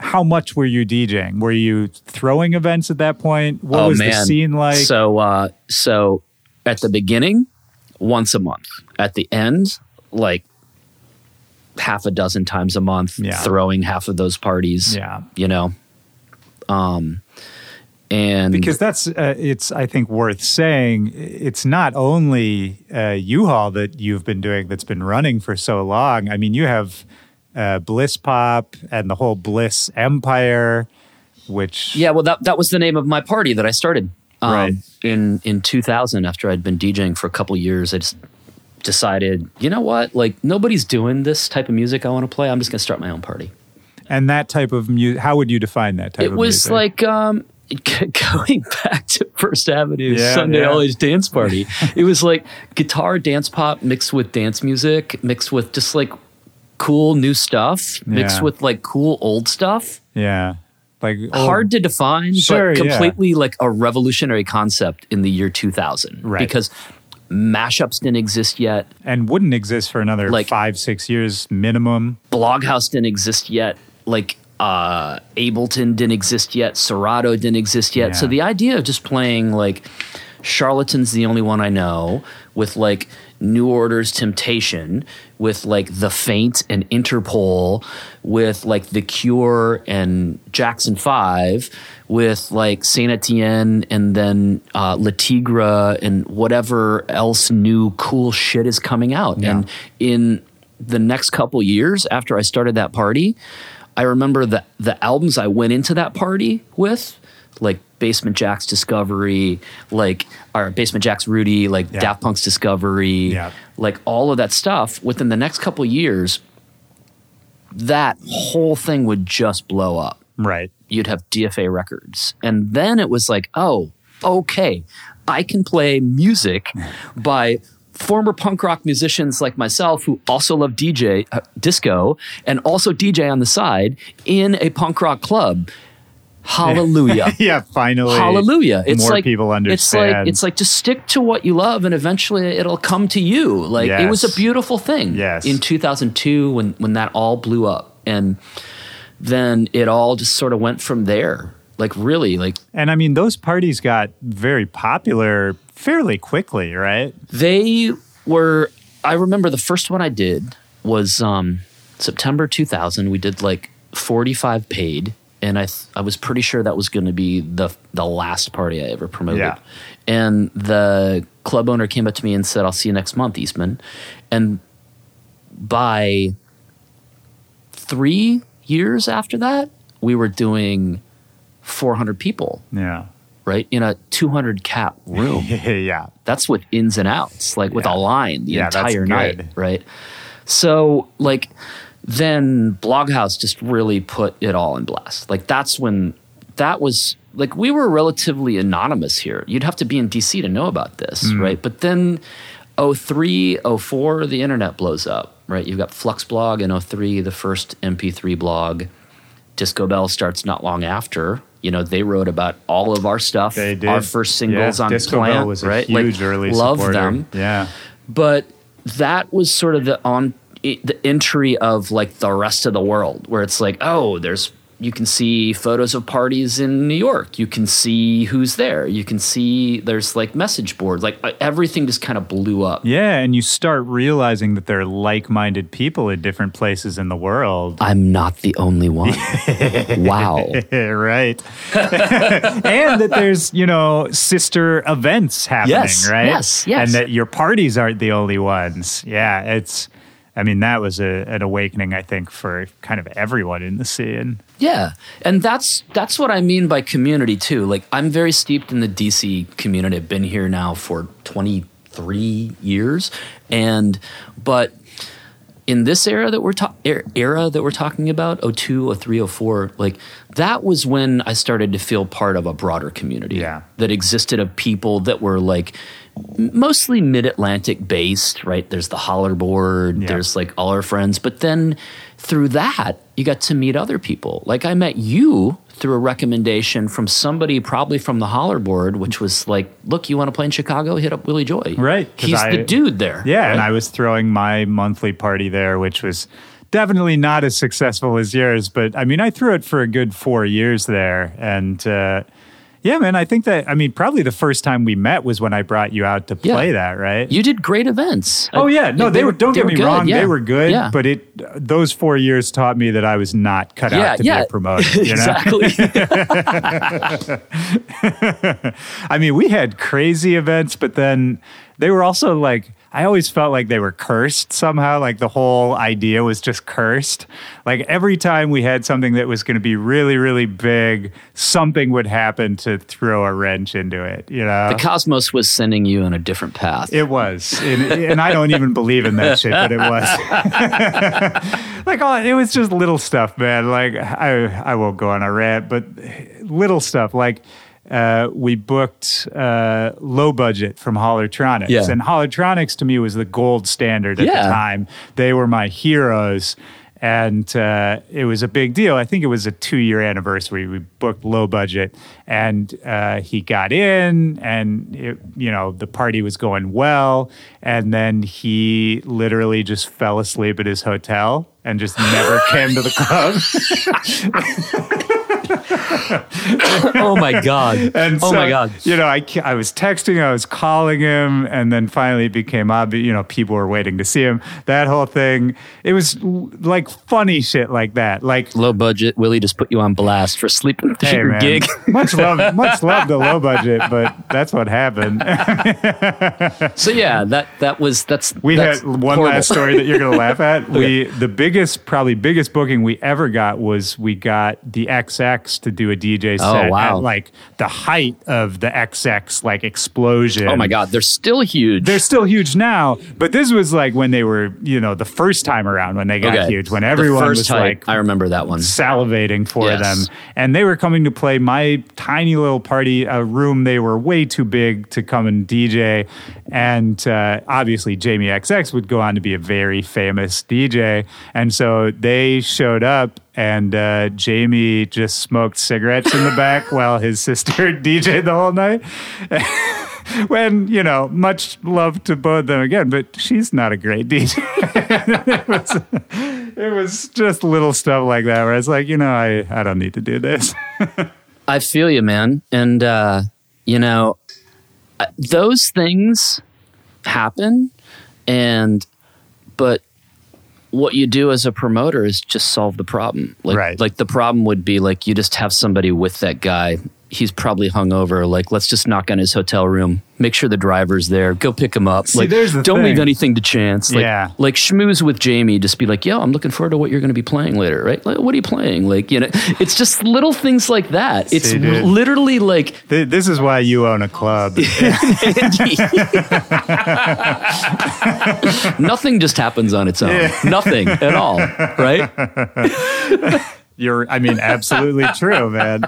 how much were you DJing? Were you throwing events at that point? What was the scene like? Oh, So, uh, so at the beginning, once a month. At the end, like half a dozen times a month, Yeah. throwing half of those parties. Yeah. you know. Um, and because that's uh, it's i think worth saying it's not only uh, U Hall that you've been doing that's been running for so long i mean you have uh, Blisspop and the whole bliss empire which yeah, well, that that was the name of my party that I started. Um, Right. In in 2000, after I'd been DJing for a couple years, I just decided, you know what? Like nobody's doing this type of music I want to play. I'm just gonna start my own party. and that type of music how would you define that type of music? it of was music like um going back to First Avenue Yeah, Sunday yeah. Age Dance Party. it was like guitar dance pop mixed with dance music, mixed with just like cool new stuff, mixed Yeah. with like cool old stuff. yeah like Hard to define, Sure, but yeah. completely like a revolutionary concept in the year 2000. Right. Because mashups didn't exist yet, and wouldn't exist for another Like- five six years minimum Bloghouse didn't exist yet, like uh, Ableton didn't exist yet, Serato didn't exist yet. Yeah. So the idea of just playing like Charlatan's the only one I know with like New Order's Temptation, with like The Faint and Interpol, with like The Cure and Jackson 5, with like Saint Etienne and then uh, Le Tigre and whatever else new cool shit is coming out. Yeah. And in the next couple years after I started that party, I remember the the albums I went into that party with, like Basement Jaxx Discovery, like or Basement Jaxx Rooty, like Yeah. Daft Punk's Discovery, Yeah. like all of that stuff. Within the next couple years, that whole thing would just blow up right you'd have DFA records. And then it was like, oh, okay, I can play music by former punk rock musicians like myself who also love DJ uh, disco and also DJ on the side in a punk rock club. Hallelujah. yeah finally Hallelujah. It's more like people It's like understand it's like to stick to what you love and eventually it'll come to you. Like it was a beautiful thing. Yes. In 2002 when when that all blew up and then it all just sort of went from there. Like really like and i mean those parties got very popular fairly quickly right they were I remember the first one I did was um September 2000 we did like 45 paid and I th- I was pretty sure that was going to be the the last party I ever promoted. Yeah. And the club owner came up to me and said, "I'll see you next month, Eastman." And by 3 years after that, we were doing 400 people, Yeah. right? In a 200 cap room. yeah. that's with ins and outs, like with Yeah. a line the Yeah, entire night, right? So like then Bloghouse just really put it all in blast. Like that's when that was like we were relatively anonymous here. You'd have to be in DC to know about this, Mm. right? But then 03, 04, the internet blows up, right? You've got Fluxblog in 03, the first MP3 blog. Discobelle starts not long after. You know, they wrote about all of our stuff, They did. our first singles yeah. on Disco Plant, Bell was a right? huge like, early love supporter. them, Yeah. but that was sort of the on i- the entry of like the rest of the world, where it's like, oh, there's you can see photos of parties in New York. You can see who's there. You can see there's like message boards. Like everything just kind of blew up. Yeah, and you start realizing that there are like-minded people in different places in the world. I'm not the only one. wow. right. and that there's, you know, sister events happening, Yes, right? yes, yes. And that your parties aren't the only ones. Yeah, it's I mean, that was a, an awakening, I think, for kind of everyone in the scene. Yeah, and that's that's what I mean by community too. Like I'm very steeped in the DC community. I've been here now for 23 years, and but in this era that we're ta- er- era that we're talking about 02 03 04 like that was when i started to feel part of a broader community Yeah. that existed of people that were like mostly mid-atlantic based right there's the Hollerboard Yeah. there's like all our friends but then through that you got to meet other people like i met you through a recommendation from somebody probably from the holler board which was like look you want to play in chicago hit up Willy Joy Right. he's I- the dude there Yeah, and? I was throwing my monthly party there, which was definitely not as successful as yours. But I mean, I threw it for a good four years there, and uh, yeah, man, I think that I mean, probably the first time we met was when I brought you out to Yeah. play that, right? You did great events. Oh yeah, no, they, were. Don't they get me good, wrong, yeah. they were good. Yeah. But it those four years taught me that I was not cut yeah, out to yeah, be a promoter. Exactly. I mean, we had crazy events, but then they were also like, I always felt like they were cursed somehow. Like the whole idea was just cursed. Like every time we had something that was going to be really, really big, something would happen to throw a wrench into it, you know? the cosmos was sending you on a different path. It was, and, and I don't even believe in that shit, but it was. like, oh, it was just little stuff, man. Like, I I won't go on a rant, but little stuff. Like, uh, we booked uh, low budget from Hollertronix, Yeah. and Hollertronix to me was the gold standard at Yeah. the time. They were my heroes. And uh, it was a big deal. I think it was a two year anniversary. We booked low budget, and uh, he got in, and it, you know the party was going well. And then he literally just fell asleep at his hotel and just never came to the club. oh my god! And oh so, my god! You know, I, I was texting, I was calling him, and then finally it became obvious, you know, people were waiting to see him. That whole thing, it was like funny shit like that. Like, Low budget. Willy just put you on blast for sleeping at hey, your man, gig. much love, much love to low budget, but that's what happened. So yeah, that that was that's We that's had one horrible. last story that you're going to laugh at. We the biggest, probably biggest booking we ever got was we got the XX to do a DJ Oh, set wow. at like the height of the XX like explosion. Oh my god, they're still huge. They're still huge now, but this was like when they were, you know, the first time around when they got Okay. huge, when everyone was like I remember that one. salivating for Yes. them. And they were coming to play my tiny little party, a room they were way too big to come and DJ. And uh, obviously, Jamie XX would go on to be a very famous DJ. And so they showed up. And uh, Jamie just smoked cigarettes in the back while his sister DJ'd the whole night. when, you know, much love to both of them again, but she's not a great DJ it was it was just little stuff like that where it's like you know i i don't need to do this I feel you, man. And, uh, you know, uh, those things happen. And, but what you do as a promoter is just solve the problem. Like, Right. like the problem would be like you just have somebody with that guy he's probably hungover. Like, let's just knock on his hotel room, make sure the driver's there, go pick him up. See, like, there's the don't leave anything to chance. Like, Yeah. like schmooze with Jamie. Just be like, yo, I'm looking forward to what you're going to be playing later, right? Like, what are you playing? Like, you know, it's just little things like that. It's See, literally like Th- This is why you own a club. nothing just happens on its own. Nothing at all, right? You're, I mean, absolutely true, man.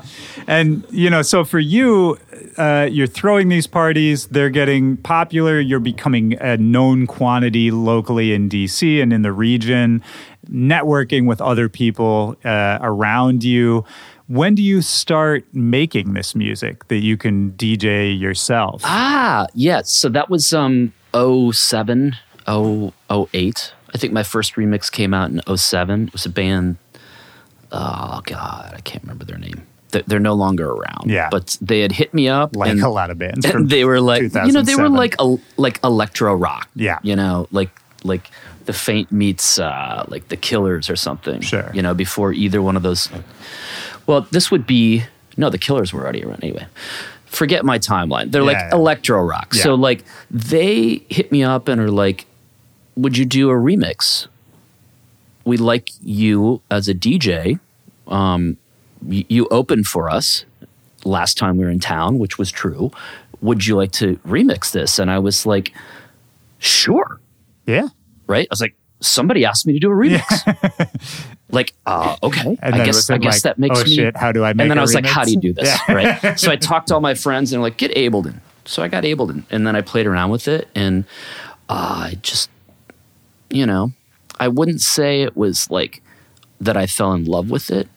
And, you know, so for you, uh, you're throwing these parties, they're getting popular, you're becoming a known quantity locally in DC and in the region, networking with other people uh, around you. When do you start making this music that you can DJ yourself? Ah, yes. So that was um 07, 0, 08. I think my first remix came out in 07. It was a band. Oh God, I can't remember their name. They're, they're no longer around. Yeah. but they had hit me up, like and, a lot of bands. and they were like, you know, they were like a, like electro rock. Yeah. you know, like like the Faint meets uh, like the Killers or something. Sure. you know, before either one of those. Well, this would be no, the Killers were already around anyway. Forget my timeline. They're like Yeah, yeah. electro rock. So like they hit me up and are like, "Would you do a remix? We like you as a DJ. Um, you opened for us last time we were in town, which was true. Would you like to remix this?" And I was like, "Sure." yeah. Right? I was like, "Somebody asked me to do a remix." like, uh, okay. And I guess I guess like, that makes oh me. shit, how do I make And then I was like, "How do you do this?" Right? So I talked to all my friends and they're like, "Get Ableton." So I got Ableton, and then I played around with it, and uh, I just, you know, I wouldn't say it was like that. I fell in love with it.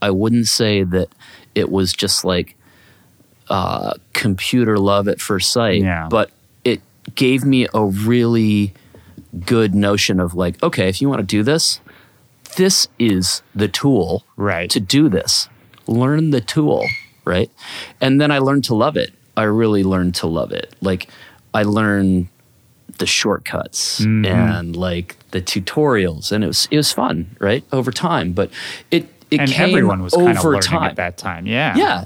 I wouldn't say that it was just like uh, computer love at first sight. Yeah. But it gave me a really good notion of like, okay, if you want to do this, this is the tool Right. to do this. Learn the tool, right? And then I learned to love it. I really learned to love it. Like I learned the shortcuts Mm-hmm. and like the tutorials and it was it was fun, right? Over time, but it it and came everyone was kind of over learning time. at that time. Yeah. Yeah.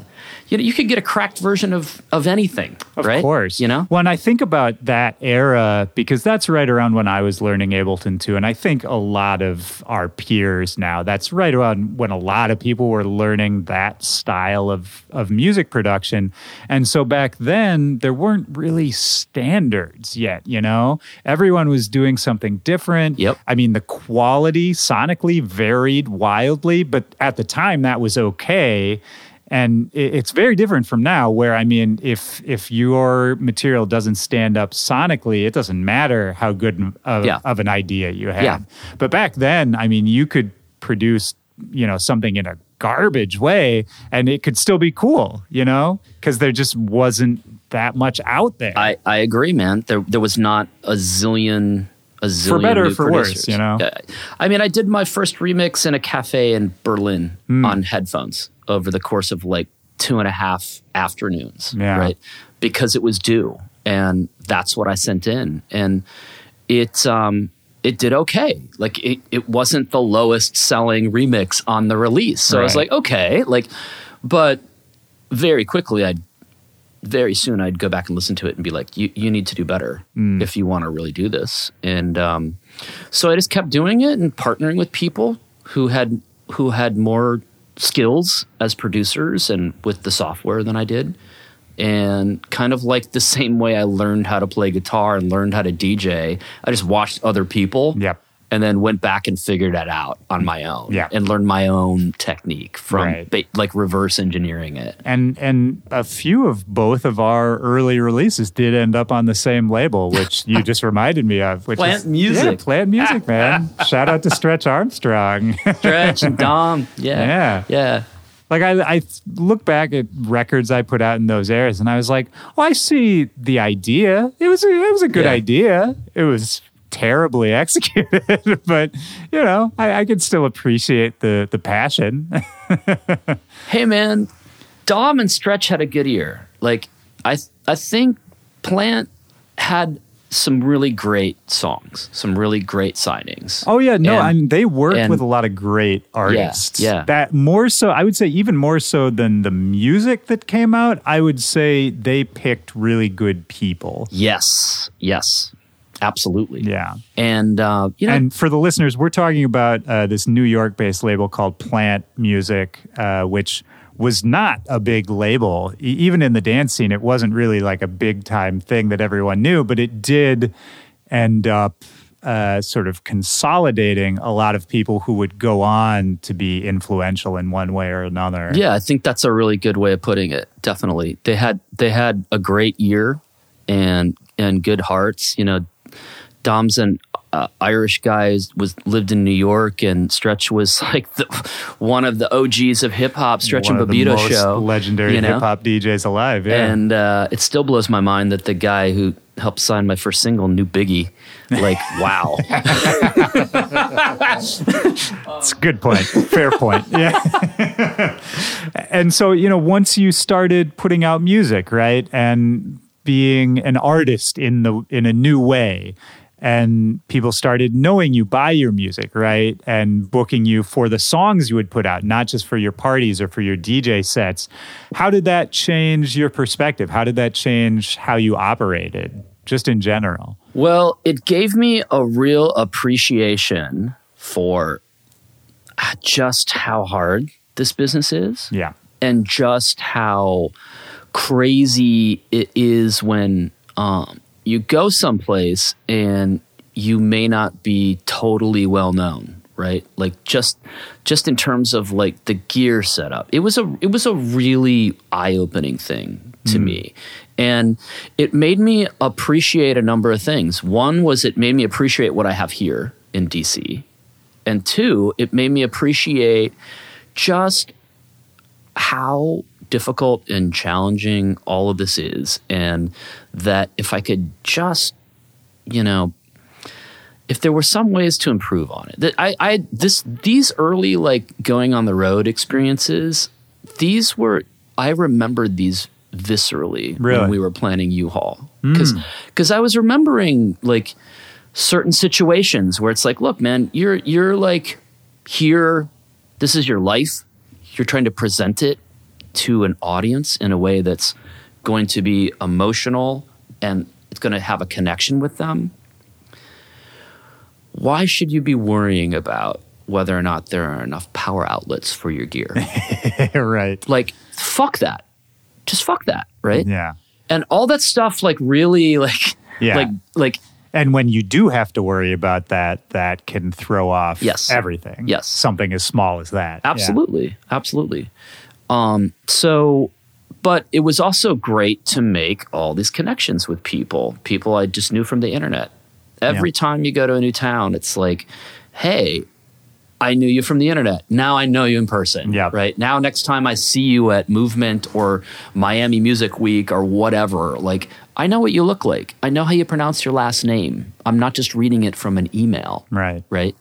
You know, you could get a cracked version of of anything, right? Of right? course. You know? When I think about that era, because that's right around when I was learning Ableton too. And I think a lot of our peers now, that's right around when a lot of people were learning that style of, of music production. And so back then, there weren't really standards yet, you know? Everyone was doing something different. Yep. I mean, the quality sonically varied wildly, but at the time that was okay. And it's very different from now, where I mean, if if your material doesn't stand up sonically, it doesn't matter how good of, Yeah. of an idea you have Yeah. But back then, I mean, you could produce, you know, something in a garbage way, and it could still be cool, you know, because there just wasn't that much out there. I, I agree, man. There there was not a zillion a zillion for better for worse, you know? I mean, I did my first remix in a cafe in Berlin Hmm. on headphones over the course of like two and a half afternoons, Yeah. right? Because it was due, and that's what I sent in, and it um it did okay. Like it it wasn't the lowest selling remix on the release, so I was like, okay, like, but very quickly I'd very soon I'd go back and listen to it and be like, you, you need to do better if you want to really do this. And um, so I just kept doing it and partnering with people who had who had more skills as producers and with the software than I did. And kind of like the same way I learned how to play guitar and learned how to DJ, I just watched other people Yep. And then went back and figured that out on my own Yeah. and learned my own technique from Right. ba- like reverse engineering it. and and a few of both of our early releases did end up on the same label, which you just reminded me of. Which Plant is, Music. yeah, Plant Music, man. Shout out to Stretch Armstrong. Stretch and Dom. Yeah. Yeah. Yeah. like I, I look back at records I put out in those eras, and I was like, "Oh, I see the idea. It was a, it was a good Yeah. idea. It was." Terribly executed but you know I, I could still appreciate the the passion Hey man, Dom and Stretch had a good year. Like I I think Plant had some really great songs, some really great signings. Oh yeah, no, And- I mean, they worked and- with a lot of great artists. yeah. That more so, I would say, even more so than the music that came out. I would say they picked really good people. Yes, yes, absolutely. Yeah. and uh, you know, And for the listeners, we're talking about uh, this New York-based label called Plant Music, uh, which was not a big label. E- even in the dance scene, it wasn't really like a big-time thing that everyone knew, but it did end up uh, sort of consolidating a lot of people who would go on to be influential in one way or another. Yeah, I think that's a really good way of putting it. Definitely, they had they had a great year, and and good hearts. You know, Dom's an uh, Irish guy was lived in knew York, and Stretch was like the one of the OGs of hip hop. Stretch One and of the Bobbito show, legendary you know? hip hop DJs alive. Yeah. And uh, it still blows my mind that the guy who helped sign my first single New Biggie. Like, wow. It's a good point. Fair point. Yeah. and so, you know, once you started putting out music, right? And being an artist in the in a new way and people started knowing you by your music, right? And booking you for the songs you would put out, not just for your parties or for your DJ sets. How did that change your perspective? How did that change how you operated just in general? Well, it gave me a real appreciation for just how hard this business is Yeah. and just how crazy it is when um, you go someplace and you may not be totally well known right? Like just just in terms of like the gear setup. It was a it was a really eye-opening thing to me. And it made me appreciate a number of things. One was it made me appreciate what i have here in dc and two it made me appreciate just how difficult and challenging all of this is and that if i could just you know if there were some ways to improve on it that i i this these early like going on the road experiences these were i remembered these viscerally Really? when we were planning U Hall. Hmm. Because because i was remembering like certain situations where it's like look man you're you're like here this is your life. You're trying to present it to an audience in a way that's going to be emotional and it's going to have a connection with them why should you be worrying about whether or not there are enough power outlets for your gear right. like fuck that just fuck that right Yeah. and all that stuff like really like Yeah. like like And when you do have to worry about that, that can throw off Yes. everything. Yes. Something as small as that. Yeah. Absolutely, absolutely. Um, so, but it was also great to make all these connections with people, people I just knew from the internet. Every Yeah. time you go to a new town, it's like, hey, I knew you from the internet. Now I know you in person. Yeah. Right. Now, next time I see you at Movement or Miami Music Week or whatever, like, I know what you look like. I know how you pronounce your last name. I'm not just reading it from an email. Right. Right.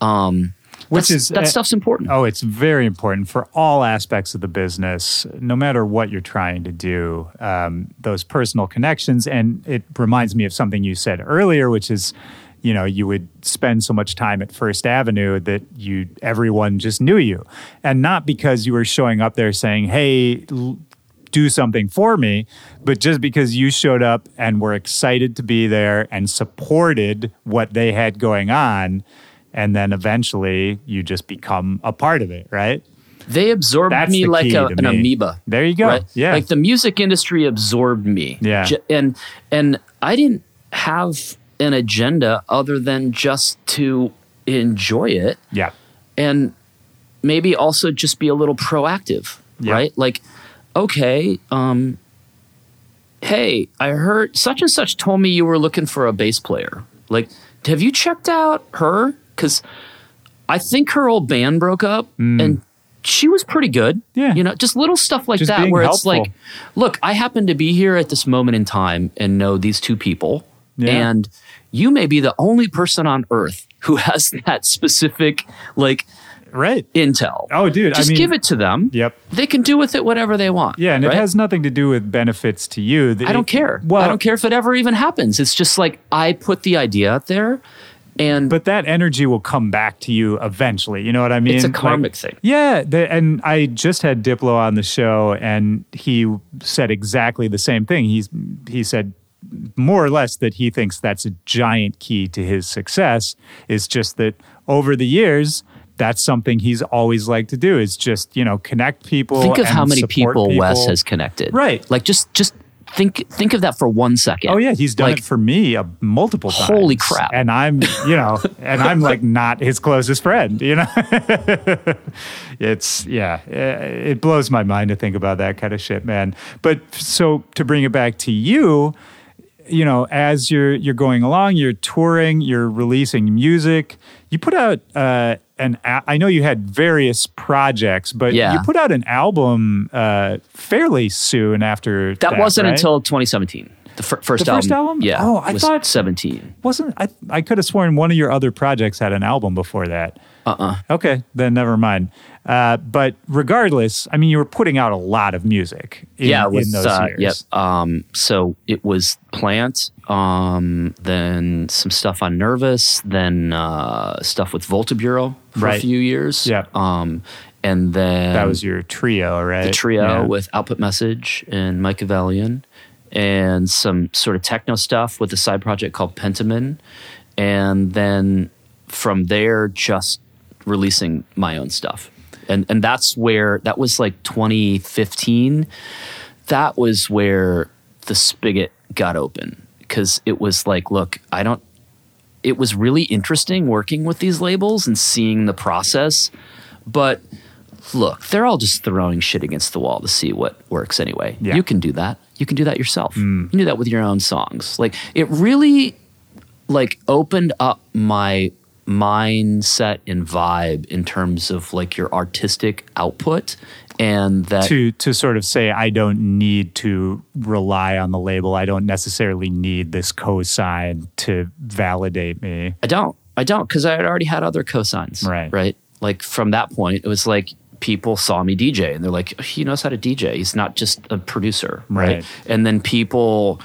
Um, Which that's- is- that uh, stuff's important. Oh, it's very important for all aspects of the business, no matter what you're trying to do. Um, those personal connections, and it reminds me of something you said earlier, which is, you know, you would spend so much time at First Avenue that you everyone just knew you, and not because you were showing up there saying, "Hey." L- do something for me, but just because you showed up and were excited to be there and supported what they had going on, and then eventually you just become a part of it, right? They absorbed That's me the like a, an me. amoeba. There you go. Right? Yeah. Like the music industry absorbed me. Yeah. And and I didn't have an agenda other than just to enjoy it Yeah. and maybe also just be a little proactive, Yeah. right? Like, okay, um, hey, I heard such and such told me you were looking for a bass player. Like, have you checked out her? Because I think her old band broke up and she was pretty good. Mm. Yeah. You know, just little stuff like Just that where helpful. it's like, look, I happen to be here at this moment in time and know these two people. Yeah. And you may be the only person on earth who has that specific, like, right. Intel. Oh, dude, I just mean- give it to them. Yep. They can do with it whatever they want. Yeah, and right? it has nothing to do with benefits to you. I don't care. Well, I don't care if it ever even happens. It's just like I put the idea out there, and But that energy will come back to you eventually. You know what I mean? It's a Like- karmic thing. Yeah, the, and I just had Diplo on the show, and he said exactly the same thing. He's he said more or less that he thinks that's a giant key to his success. Is just that over the years. That's something he's always liked to do is just, you know, connect people. think of how many support people, Wes has connected. Right. Like just just think think of that for one second. Oh yeah, he's done Like, it for me uh, multiple times. Holy crap. And I'm, you know, and I'm like not his closest friend, you know. it's yeah, uh, it blows my mind to think about that kind of shit, man. But so to bring it back to you, you know, as you're you're going along, you're touring, you're releasing music. You put out uh, an. a- I know you had various projects, but Yeah. you put out an album uh, fairly soon after that, wasn't right? until 2017. The fir- first The first album? Yeah. Oh, I thought- 17. wasn't I I could have sworn one of your other projects had an album before that. Uh-uh. Okay, then never mind. Uh, but regardless, I mean, you were putting out a lot of music. In, yeah, it in those uh, years. Yep. Um, so it was Plant, um, then some stuff on Nervous, then uh, stuff with Volta Bureau for Right. a few years. Yep. Um, and then That was your trio, right? the trio Yeah. with Output Message and Machiavellian, and some sort of techno stuff with a side project called Pentamin, and then from there just releasing my own stuff, and and that's where that was like 2015. That was where the spigot got open because it was like, look, I don't. It was really interesting working with these labels and seeing the process, but look, they're all just throwing shit against the wall to see what works anyway. Yeah. You can do that. You can do that yourself. Mm. You can do that with your own songs. Like it really like opened up my mindset and vibe in terms of like your artistic output and that to to sort of say I don't need to rely on the label. I don't necessarily need this cosign to validate me. I don't. I don't because I had already had other cosigns. Right. Right. Like from that point, it was like people saw me DJ and they're like, he knows how to DJ. He's not just a producer. Right. Right. And then people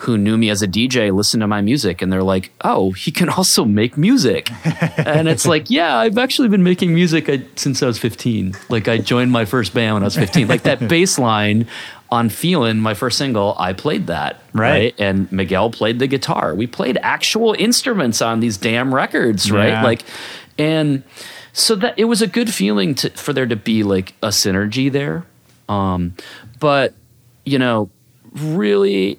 who knew me as a DJ listen to my music and they're like, oh, he can also make music. and it's like, yeah, I've actually been making music uh, since I was 15. Like I joined my first band when I was 15. like that bass line on Feelin', my first single, I played that. Right. And Miguel played the guitar. We played actual instruments on these damn records, right? Yeah. Like, and so that it was a good feeling to, for there to be like a synergy there. Um, but you know, really,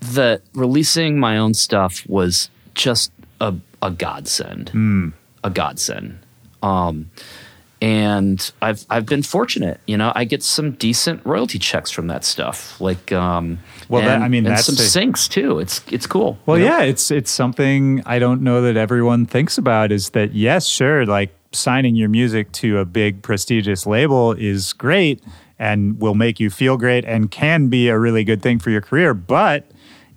the releasing my own stuff was just a a godsend, a godsend. Um, and I've I've been fortunate, you know. I get some decent royalty checks from that stuff, like um, Well, that- I mean, and that's some the- syncs too. It's it's cool. Well, you know? yeah, it's it's something I don't know that everyone thinks about is that yes, sure, like signing your music to a big prestigious label is great and will make you feel great and can be a really good thing for your career, but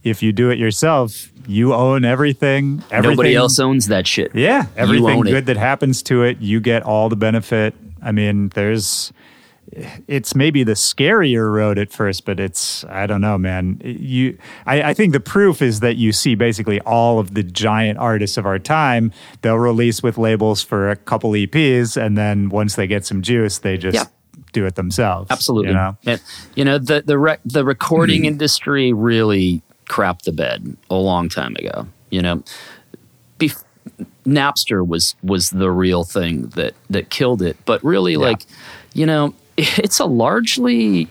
if you do it yourself, you own everything. everything Nobody else owns that shit. Yeah, everything own it. good that happens to it, you get all the benefit. I mean, there's it's maybe the scarier road at first, but it's I don't know, man. You, I, I think the proof is that you see basically all of the giant artists of our time. They'll release with labels for a couple EPs, and then once they get some juice, they just Yeah. do it themselves. Absolutely. you know. You know, the the rec- the recording Hmm. industry really crapped the bed a long time ago. You know, Bef- Napster was was the real thing that that killed it. But really, like, you know, it's a largely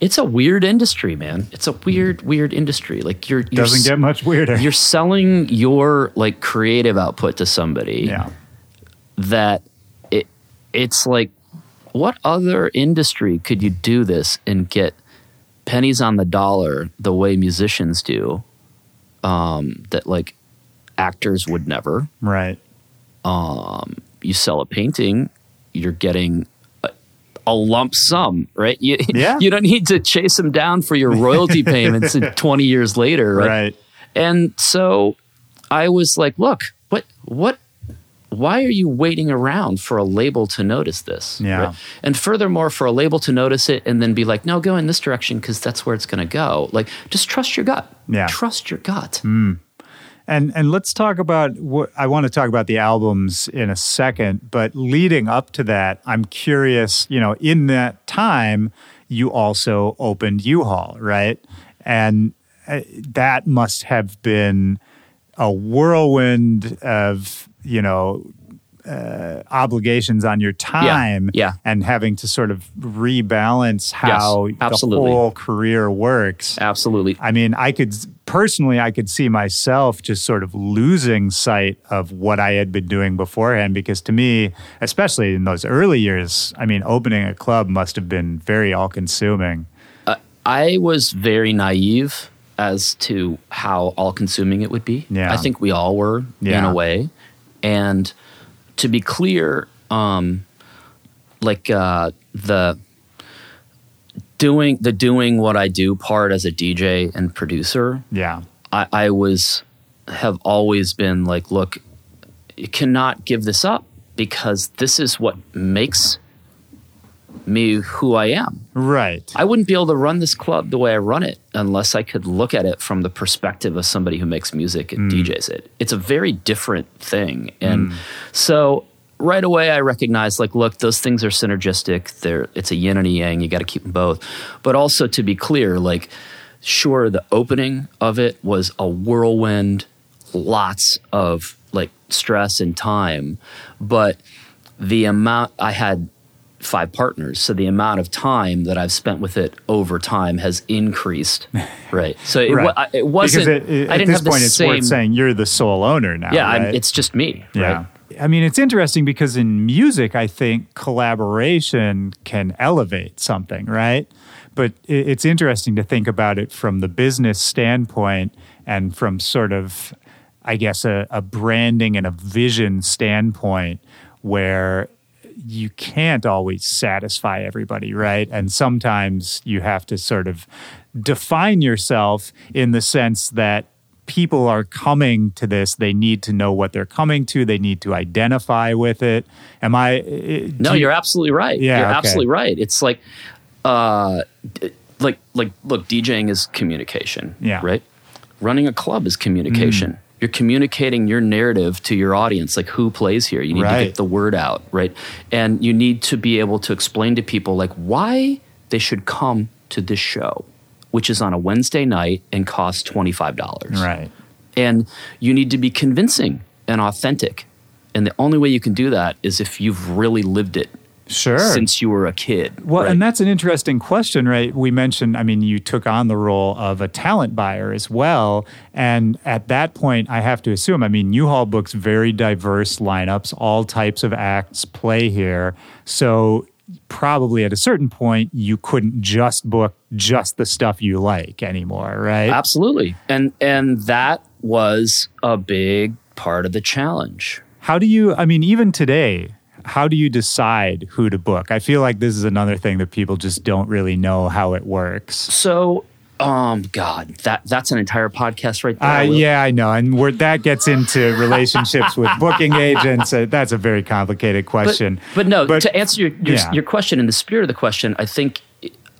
it's a weird industry, man. It's a weird, weird industry. Like you're, you're Doesn't get much weirder. you're selling your like creative output to somebody yeah, that it it's like what other industry could you do this and get pennies on the dollar the way musicians do um, that like actors would never right. you sell a painting you're getting a, a lump sum right you, Yeah. you don't need to chase them down for your royalty payments 20 years later right? Right. And so I was like, look, what what why are you waiting around for a label to notice this? Yeah. And furthermore, for a label to notice it and then be like, no, go in this direction because that's where it's going to go. Like, just trust your gut. Yeah. Trust your gut. And and let's talk about what I want to talk about the albums in a second, but leading up to that, I'm curious, you know, in that time you also opened U Hall, right? And uh, that must have been a whirlwind of, you know, uh, obligations on your time yeah. and having to sort of rebalance how the absolutely. whole career works. Absolutely. I mean, I could personally, I could see myself just sort of losing sight of what I had been doing beforehand because to me, especially in those early years, I mean, opening a club must have been very all consuming. I was very naive as to how all consuming it would be. Yeah. I think we all were in a way. And to be clear, um, like uh, the doing the doing what I do part as a DJ and producer, Yeah. I, I was have always been like, look, you cannot give this up because this is what makes me who I am. Right. I wouldn't be able to run this club the way I run it unless I could look at it from the perspective of somebody who makes music and mm. DJs it. It's a very different thing. And mm. so right away I recognized like look those things are synergistic. They're it's a yin and a yang. You got to keep them both. But also to be clear like sure the opening of it was a whirlwind lots of like stress and time but the amount i had five partners so the amount of time that i've spent with it over time has increased right so it, right. wa- it wasn't it, it- i at didn't this have the point, it's same worth saying you're the sole owner now. yeah right? it's just me Yeah. right I mean, it's interesting because in music, I think collaboration can elevate something, right? But it's interesting to think about it from the business standpoint and from sort of, I guess, a, a branding and a vision standpoint where you can't always satisfy everybody, right? And sometimes you have to sort of define yourself in the sense that people are coming to this they need to know what they're coming to they need to identify with it am i eh, No, you- you're absolutely right. Yeah, you're okay. absolutely right. It's like, uh, like, like, look, DJing is communication. Yeah. Mm. Right. Running a club is communication. You're communicating your narrative to your audience, like who plays here. You need to get the word out, right? And you need to be able to explain to people like why they should come to this show, which is on a Wednesday night and costs twenty five dollars. right And you need to be convincing and authentic. And the only way you can do that is if you've really lived it sure since you were a kid. Well, right? and that's an interesting question, right? We mentioned, I mean, you took on the role of a talent buyer as well. And at that point, I have to assume, I mean, U Hall books very diverse lineups, all types of acts play here. So probably at a certain point, you couldn't just book just the stuff you like anymore, right? Absolutely. And and that was a big part of the challenge. How do you, I mean, even today, how do you decide who to book? I feel like this is another thing that people just don't really know how it works. So um God, that that's an entire podcast right there. Uh, yeah, I know, and where that gets into relationships with booking agents, uh, that's a very complicated But, question. but no, But- to answer your your, yeah. your question in the spirit of the question, I think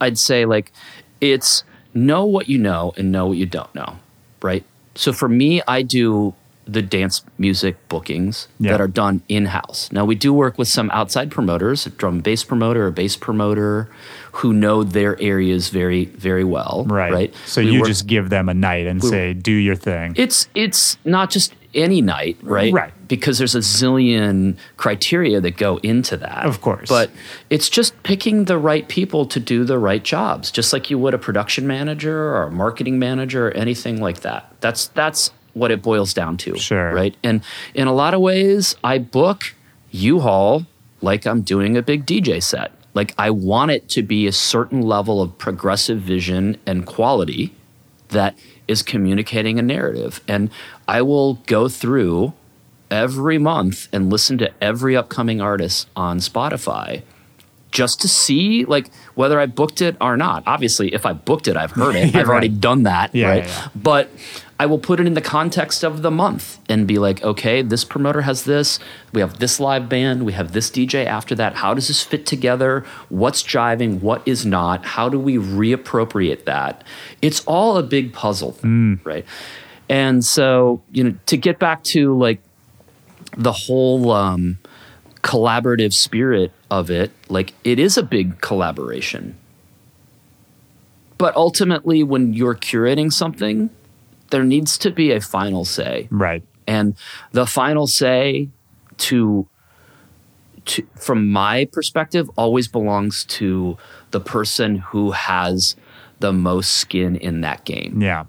I'd say like it's know what you know and know what you don't know, right? So for me, I do the dance music bookings Yeah. that are done in house. Now we do work with some outside promoters, a drum and bass promoter, a bass promoter, who know their areas very very well, right, Right. So We you work- just give them a night and say, "Do your thing." it's it's not just any night, right? Right. Because there's a zillion criteria that go into that. Of course. But it's just picking the right people to do the right jobs, just like you would a production manager or a marketing manager or anything like that. That's that's what it boils down to. Sure. Right. And in a lot of ways, I book U Hall like I'm doing a big DJ set. Like I want it to be a certain level of progressive vision and quality that is communicating a narrative. And I will go through every month and listen to every upcoming artist on Spotify just to see like whether I booked it or not. Obviously, if I booked it, I've heard it. I've already done that, Yeah, right? yeah, yeah. But I will put it in the context of the month and be like, okay, this promoter has this. We have this live band. We have this DJ after that. How does this fit together? What's driving? What is not? How do we reappropriate that? It's all a big puzzle, right? And so, you know, to get back to like the whole um, collaborative spirit of it, like it is a big collaboration. But ultimately, when you're curating something, there needs to be a final say. Right. And the final say to, to from my perspective always belongs to the person who has the most skin in that game, Yeah.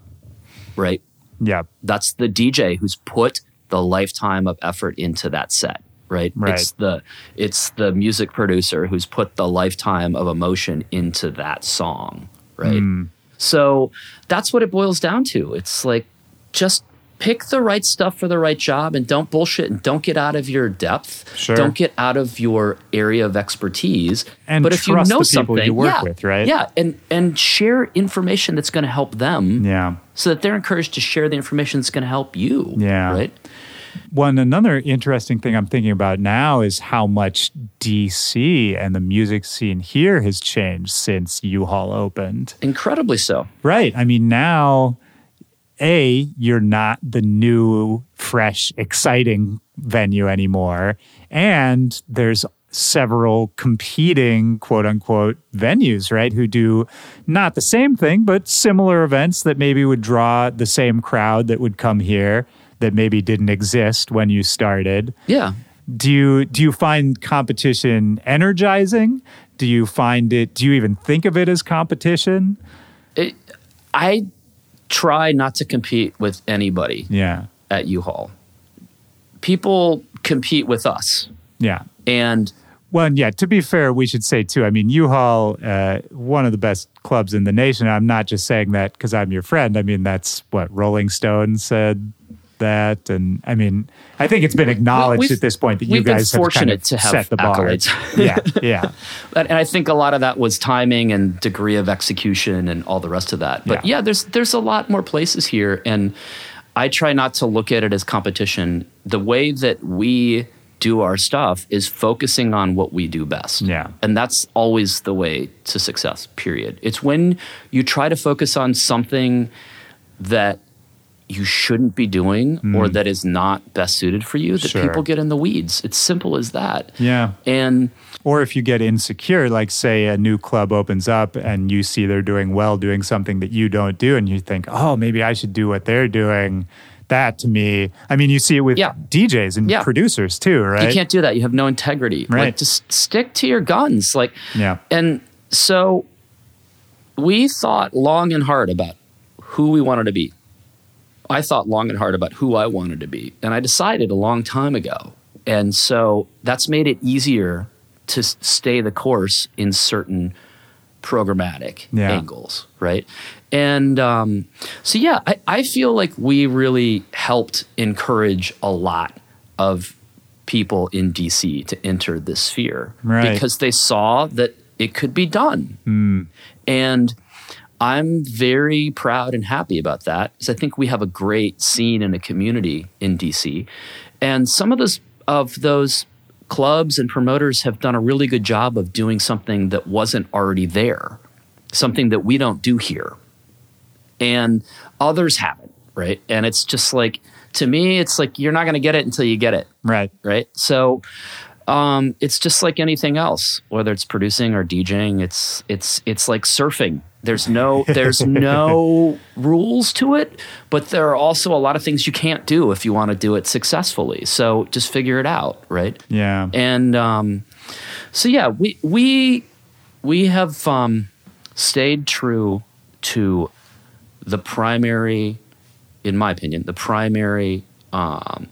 right? Yeah. That's the DJ who's put the lifetime of effort into that set, right? Right. It's the it's the music producer who's put the lifetime of emotion into that song, right? Mm. So that's what it boils down to. It's like just pick the right stuff for the right job and don't bullshit and don't get out of your depth. Sure. Don't get out of your area of expertise. And but if you trust know the people something, you work yeah, with, right? Yeah, and and share information that's going to help them Yeah. so that they're encouraged to share the information that's going to help you. Yeah. Right. One another interesting thing I'm thinking about now is how much DC and the music scene here has changed since U Hall opened. Incredibly so. Right. I mean, now, A, you're not the new, fresh, exciting venue anymore. And there's several competing quote unquote venues, right? Who do not the same thing, but similar events that maybe would draw the same crowd that would come here that maybe didn't exist when you started. Yeah. do you do you find competition energizing? Do you find it do you even think of it as competition? It, I try not to compete with anybody yeah. at U Hall. People compete with us. yeah. And well and yeah to be fair we should say too i mean U Hall uh, one of the best clubs in the nation. I'm not just saying that because i'm your friend. I mean that's what rolling stone said that and i mean i think it's been acknowledged we've- at this point that you guys have kind fortunate of to have set the bar accolades. yeah yeah and I think a lot of that was timing and degree of execution and all the rest of that. But Yeah. yeah, there's there's a lot more places here, and I try not to look at it as competition. The way that we do our stuff is focusing on what we do best. Yeah. and that's always the way to success. Period. It's when you try to focus on something that you shouldn't be doing or that is not best suited for you that Mm. Sure. people get in the weeds. It's simple as that. yeah And Or if you get insecure, like say a new club opens up and you see they're doing well doing something that you don't do, and you think, oh, maybe I should do what they're doing. That to me, I mean, you see it with Yeah. DJs and Yeah. producers too, right? You can't do that. You have no integrity. Right. Like just stick to your guns. Like Yeah. And so we thought long and hard about who we wanted to be. I thought long and hard about who I wanted to be. And I decided a long time ago. And so that's made it easier to stay the course in certain programmatic Yeah. angles, right? And um, so, yeah, I, I feel like we really helped encourage a lot of people in DC to enter this sphere Right. because they saw that it could be done. And I'm very proud and happy about that because I think we have a great scene and a community in DC. And some of those of those clubs and promoters have done a really good job of doing something that wasn't already there, something that we don't do here. And others haven't, right? And it's just like to me, it's like you're not going to get it until you get it Right. right? So um, it's just like anything else, whether it's producing or DJing. It's it's it's like surfing. There's no there's no rules to it, but there are also a lot of things you can't do if you want to do it successfully. So just figure it out, right? Yeah. And um, so yeah, we we we have um, stayed true to the primary, in my opinion, the primary um,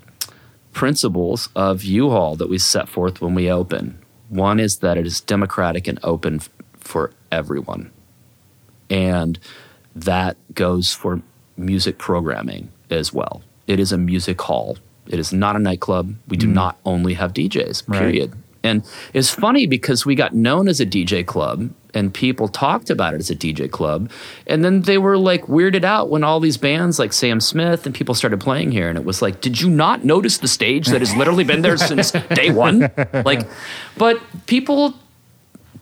principles of U Hall that we set forth when we open. One is that it is democratic and open f- for everyone, and that goes for music programming as well. It is a music hall. It is not a nightclub. We do mm. not only have DJs. Right. Period. And it's funny because we got known as a DJ club and people talked about it as a DJ club. And then they were like weirded out when all these bands like Sam Smith and people started playing here. And it was like, did you not notice the stage that has literally been there since day one? Like, but people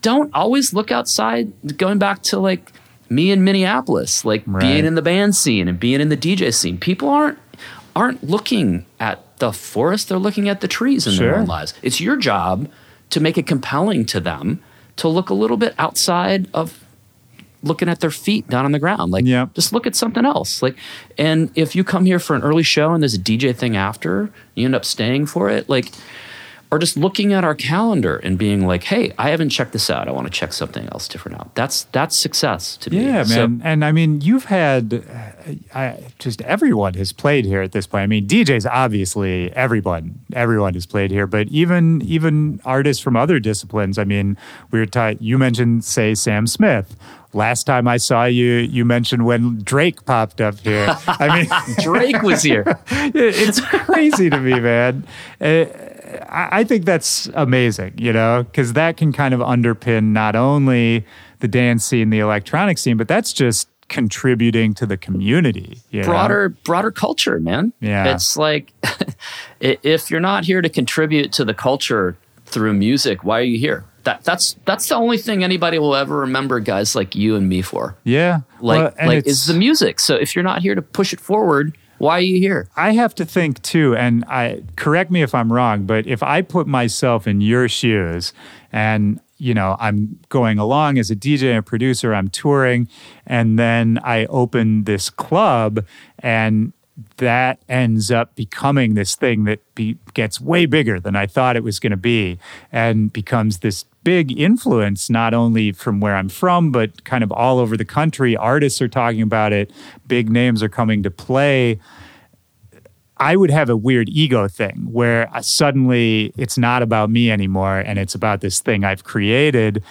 don't always look outside, going back to like me in Minneapolis, like Right. being in the band scene and being in the DJ scene. People aren't aren't looking at the forest, they're looking at the trees in their own lives. It's your job to make it compelling to them to look a little bit outside of looking at their feet down on the ground. Like Yep. just look at something else. Like and if you come here for an early show and there's a DJ thing after, you end up staying for it, like or just looking at our calendar and being like, "Hey, I haven't checked this out. I want to check something else different out." That's that's success to me. Yeah, So- man. and I mean, you've had uh, I, just everyone has played here at this point. I mean, DJs obviously everyone everyone has played here, but even even artists from other disciplines. I mean, we were ta- you mentioned say Sam Smith. Last time I saw you, you mentioned when Drake popped up here. I mean, Drake was here. it's crazy to me, man. Uh, I think that's amazing, you know, because that can kind of underpin not only the dance scene, the electronic scene, but that's just contributing to the community. You know? broader broader culture, man. Yeah. It's like if you're not here to contribute to the culture through music, why are you here? That that's that's the only thing anybody will ever remember guys like you and me for. Yeah. Like Well, like is the music. So if you're not here to push it forward, why are you here? I have to think too, and I correct me if I'm wrong, but if I put myself in your shoes and you know, I'm going along as a DJ and producer, I'm touring, and then I open this club and that ends up becoming this thing that be, gets way bigger than I thought it was going to be and becomes this big influence, not only from where I'm from, but kind of all over the country. Artists are talking about it, big names are coming to play. I would have a weird ego thing where uh, suddenly it's not about me anymore and it's about this thing I've created.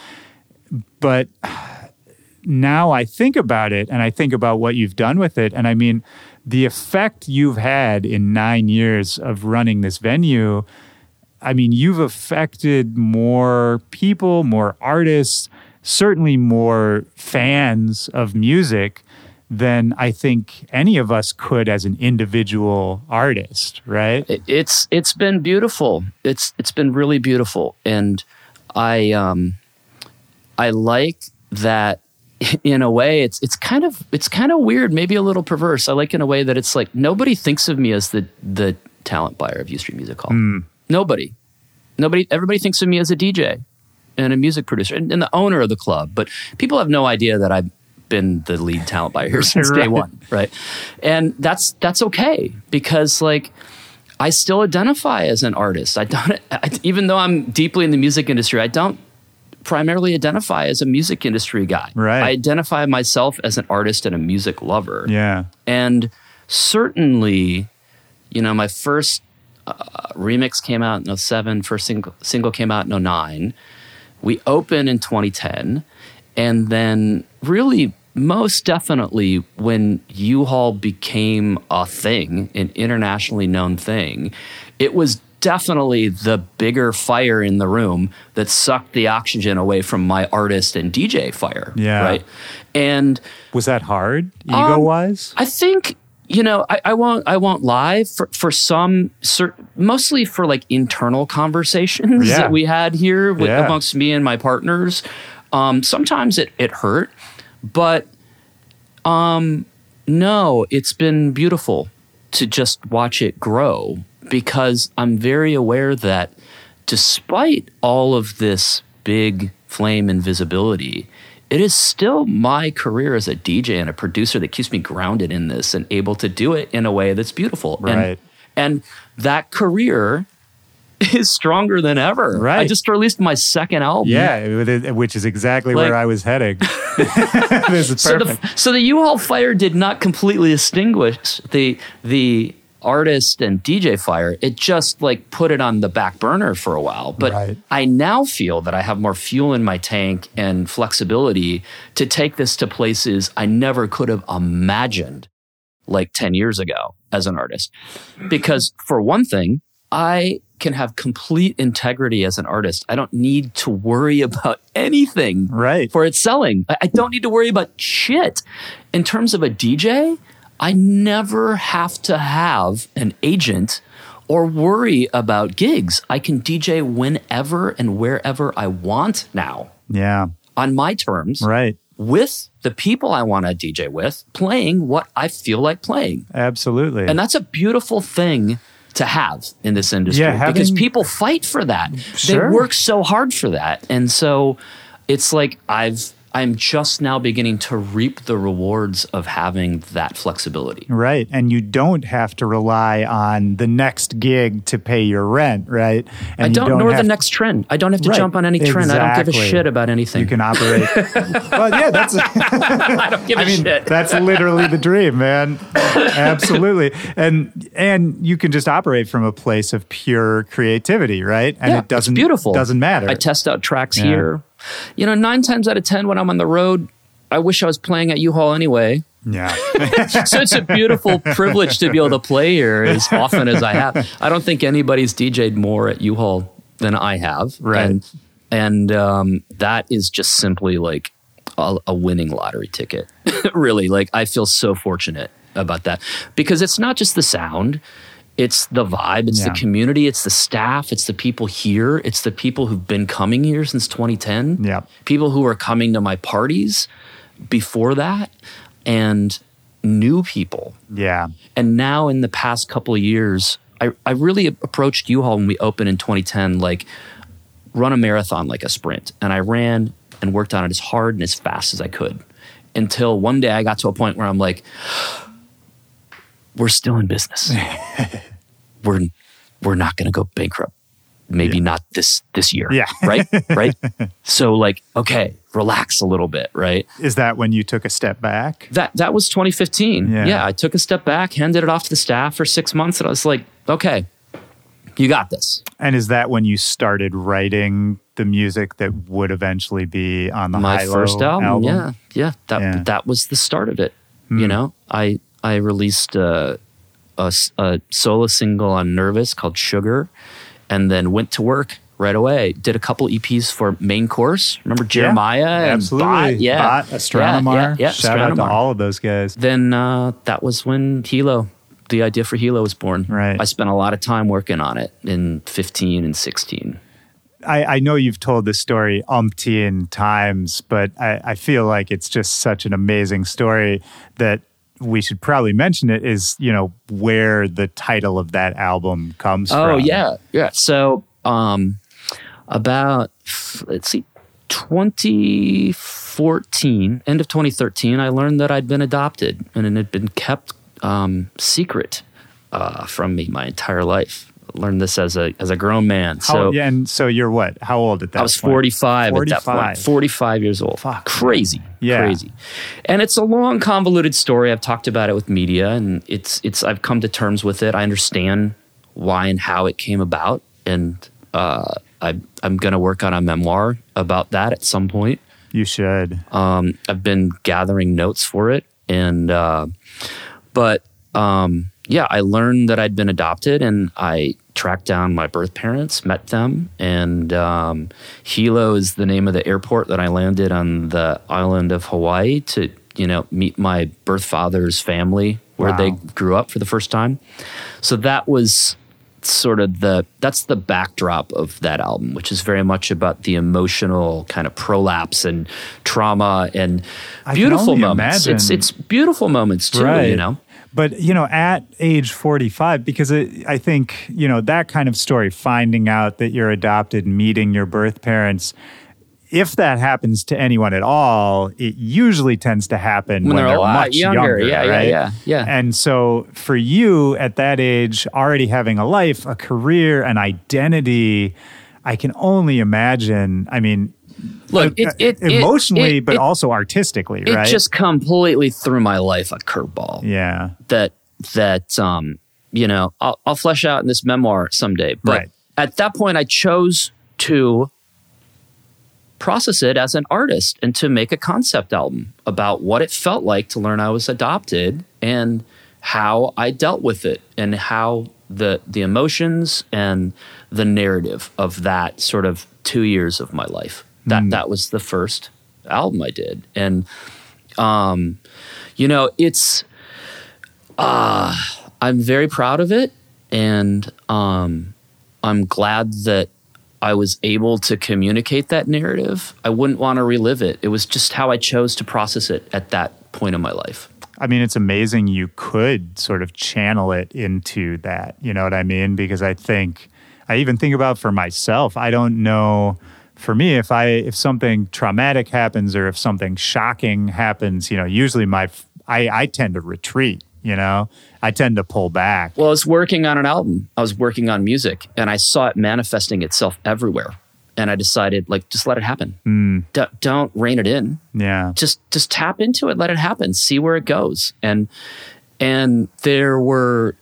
But now I think about it and I think about what you've done with it. And I mean, the effect you've had in nine years of running this venue, I mean, you've affected more people, more artists, certainly more fans of music than I think any of us could as an individual artist, right? It's it's been beautiful. It's it's been really beautiful, and I um I like that. In a way, it's it's kind of it's kind of weird, maybe a little perverse. I like in a way that it's like nobody thinks of me as the the talent buyer of U Street Music Hall. Nobody, nobody, everybody thinks of me as a DJ and a music producer and, and the owner of the club. But people have no idea that I've been the lead talent buyer here since day one, right? And that's that's okay because like I still identify as an artist. I don't, I, even though I'm deeply in the music industry, I don't primarily identify as a music industry guy. Right. I identify myself as an artist and a music lover. Yeah. And certainly, you know, my first uh, remix came out in 07, first single, single came out in 09. We opened in 2010. And then, really, most definitely, when U Hall became a thing, an internationally known thing, it was definitely the bigger fire in the room that sucked the oxygen away from my artist and DJ fire. Yeah. Right. And Was that hard, Um, ego wise? I think you know I, I won't I won't lie for for some cer- mostly for like internal conversations Yeah. that we had here with, Yeah. amongst me and my partners. Um, sometimes it it hurt, but um, no, it's been beautiful to just watch it grow because I'm very aware that despite all of this big flame and visibility, it is still my career as a DJ and a producer that keeps me grounded in this and able to do it in a way that's beautiful. And- Right. And, that career is stronger than ever. Right. I just released my second album. Yeah, which is exactly Like- where I was heading. this is So the, so the U Hall fire did not completely extinguish the the artist and DJ fire. It just like put it on the back burner for a while. But Right. I now feel that I have more fuel in my tank and flexibility to take this to places I never could have imagined like 10 years ago as an artist. Because for one thing, I can have complete integrity as an artist. I don't need to worry about anything Right. for its selling. I I don't need to worry about shit. In terms of a DJ, I never have to have an agent or worry about gigs. I can DJ whenever and wherever I want now Yeah. on my terms Right. with the people I want to DJ with, playing what I feel like playing. Absolutely. And that's a beautiful thing to have in this industry Yeah, having- because people fight for that. Sure. They work so hard for that. And so it's like I've I'm just now beginning to reap the rewards of having that flexibility. Right. And you don't have to rely on the next gig to pay your rent, right? And I you don't, nor the next trend. I don't have to Right. jump on any trend. I don't give a shit about anything. You can operate. well, yeah, that's. I don't give a I mean, shit. that's literally the dream, man. Absolutely, and and you can just operate from a place of pure creativity, right? And yeah, it doesn't it's beautiful. Doesn't matter. I test out tracks Yeah. here. You know, nine times out of ten when I'm on the road, I wish I was playing at U Hall anyway. yeah, so it's a beautiful privilege to be able to play here as often as I have. I don't think anybody's DJ'd more at U Hall than I have. Right. And, and um, that is just simply like a, a winning lottery ticket. really, like I feel so fortunate about that because it's not just the sound. It's the vibe, it's Yeah. the community, it's the staff, it's the people here, it's the people who've been coming here since 2010. Yeah. People who are coming to my parties before that and new people. yeah, And now in the past couple of years, I, I really approached U Hall when we opened in 2010, like run a marathon like a sprint. And I ran and worked on it as hard and as fast as I could until one day I got to a point where I'm like, we're still in business. we're, we're not going to go bankrupt. Maybe not this, this year. Yeah. Right. Right. so like, okay, relax a little bit. Right. is that when you took a step back? That that was 2015. Yeah. Yeah. I took a step back, handed it off to the staff for six months, and I was like, okay, you got this. And is that when you started writing the music that would eventually be on the My first album, yeah, yeah. That Yeah. that was the start of it. You hmm. know, I I released a solo single on Nervous called Sugar, and then went to work right away. Did a couple EPs for Main Course. Remember Jeremiah? and absolutely. Bot? Yeah, Bot, Astronomar. Yeah, yeah, yeah. Shout out to all of those guys. then uh, that was when Hilo, the idea for Hilo was born. Right. I spent a lot of time working on it in 15 and 16. I, I know you've told this story umpteen times, but I, I feel like it's just such an amazing story that we should probably mention it is, you know, where the title of that album comes Oh, from. yeah. Yeah. So, um, about, let's see, 2014, end of 2013, I learned that I'd been adopted and it had been kept um, secret uh, from me my entire life. Learned this as a as a grown man. How, so yeah, and so you're what? How old at that I was point? 45, at that 45. point. 45 years old. Fuck, Crazy. Yeah. Crazy. And it's a long, convoluted story. I've talked about it with media and it's it's I've come to terms with it. I understand why and how it came about. And uh, I I'm gonna work on a memoir about that at some point. You should. Um, I've been gathering notes for it, and uh, but um, yeah, I learned that I'd been adopted, and I tracked down my birth parents, met them, and um, Hilo is the name of the airport that I landed on the island of Hawaii to you know meet my birth father's family where Wow. they grew up for the first time. So that was sort of the that's the backdrop of that album which is very much about the emotional kind of prolapse and trauma and I beautiful moments imagine. it's beautiful moments too you know But you know, at age 45, because it, I think you know that kind of story, finding out that you're adopted, meeting your birth parents. If that happens to anyone at all, it usually tends to happen when, When they're a lot much younger. Yeah, yeah, right? yeah, yeah. And so, for you at that age, already having a life, a career, an identity, I can only imagine. I mean, look it, it, it- emotionally, it- but it- also artistically, it right? just completely threw my life a curveball yeah, that that um you know I'll, I'll flesh out in this memoir someday but Right. at that point i chose to process it as an artist and to make a concept album about what it felt like to learn i was adopted and how i dealt with it and how the the emotions and the narrative of that sort of two years of my life That that was the first album I did, and um, you know, it's uh, I'm very proud of it, and um, I'm glad that I was able to communicate that narrative. I wouldn't want to relive it. It was just how I chose to process it at that point in my life. I mean, it's amazing you could sort of channel it into that. You know what I mean? Because I think I even think about for myself. I don't know for me if I if something traumatic happens or if something shocking happens. You know, usually my I, I tend to retreat. You know, I tend to pull back. Well, I was working on an album. I was working on music, and I saw it manifesting itself everywhere. And I decided, like, just let it happen. Hmm. D- don't rein it in. Yeah. just just tap into it let it happen see where it goes and and there were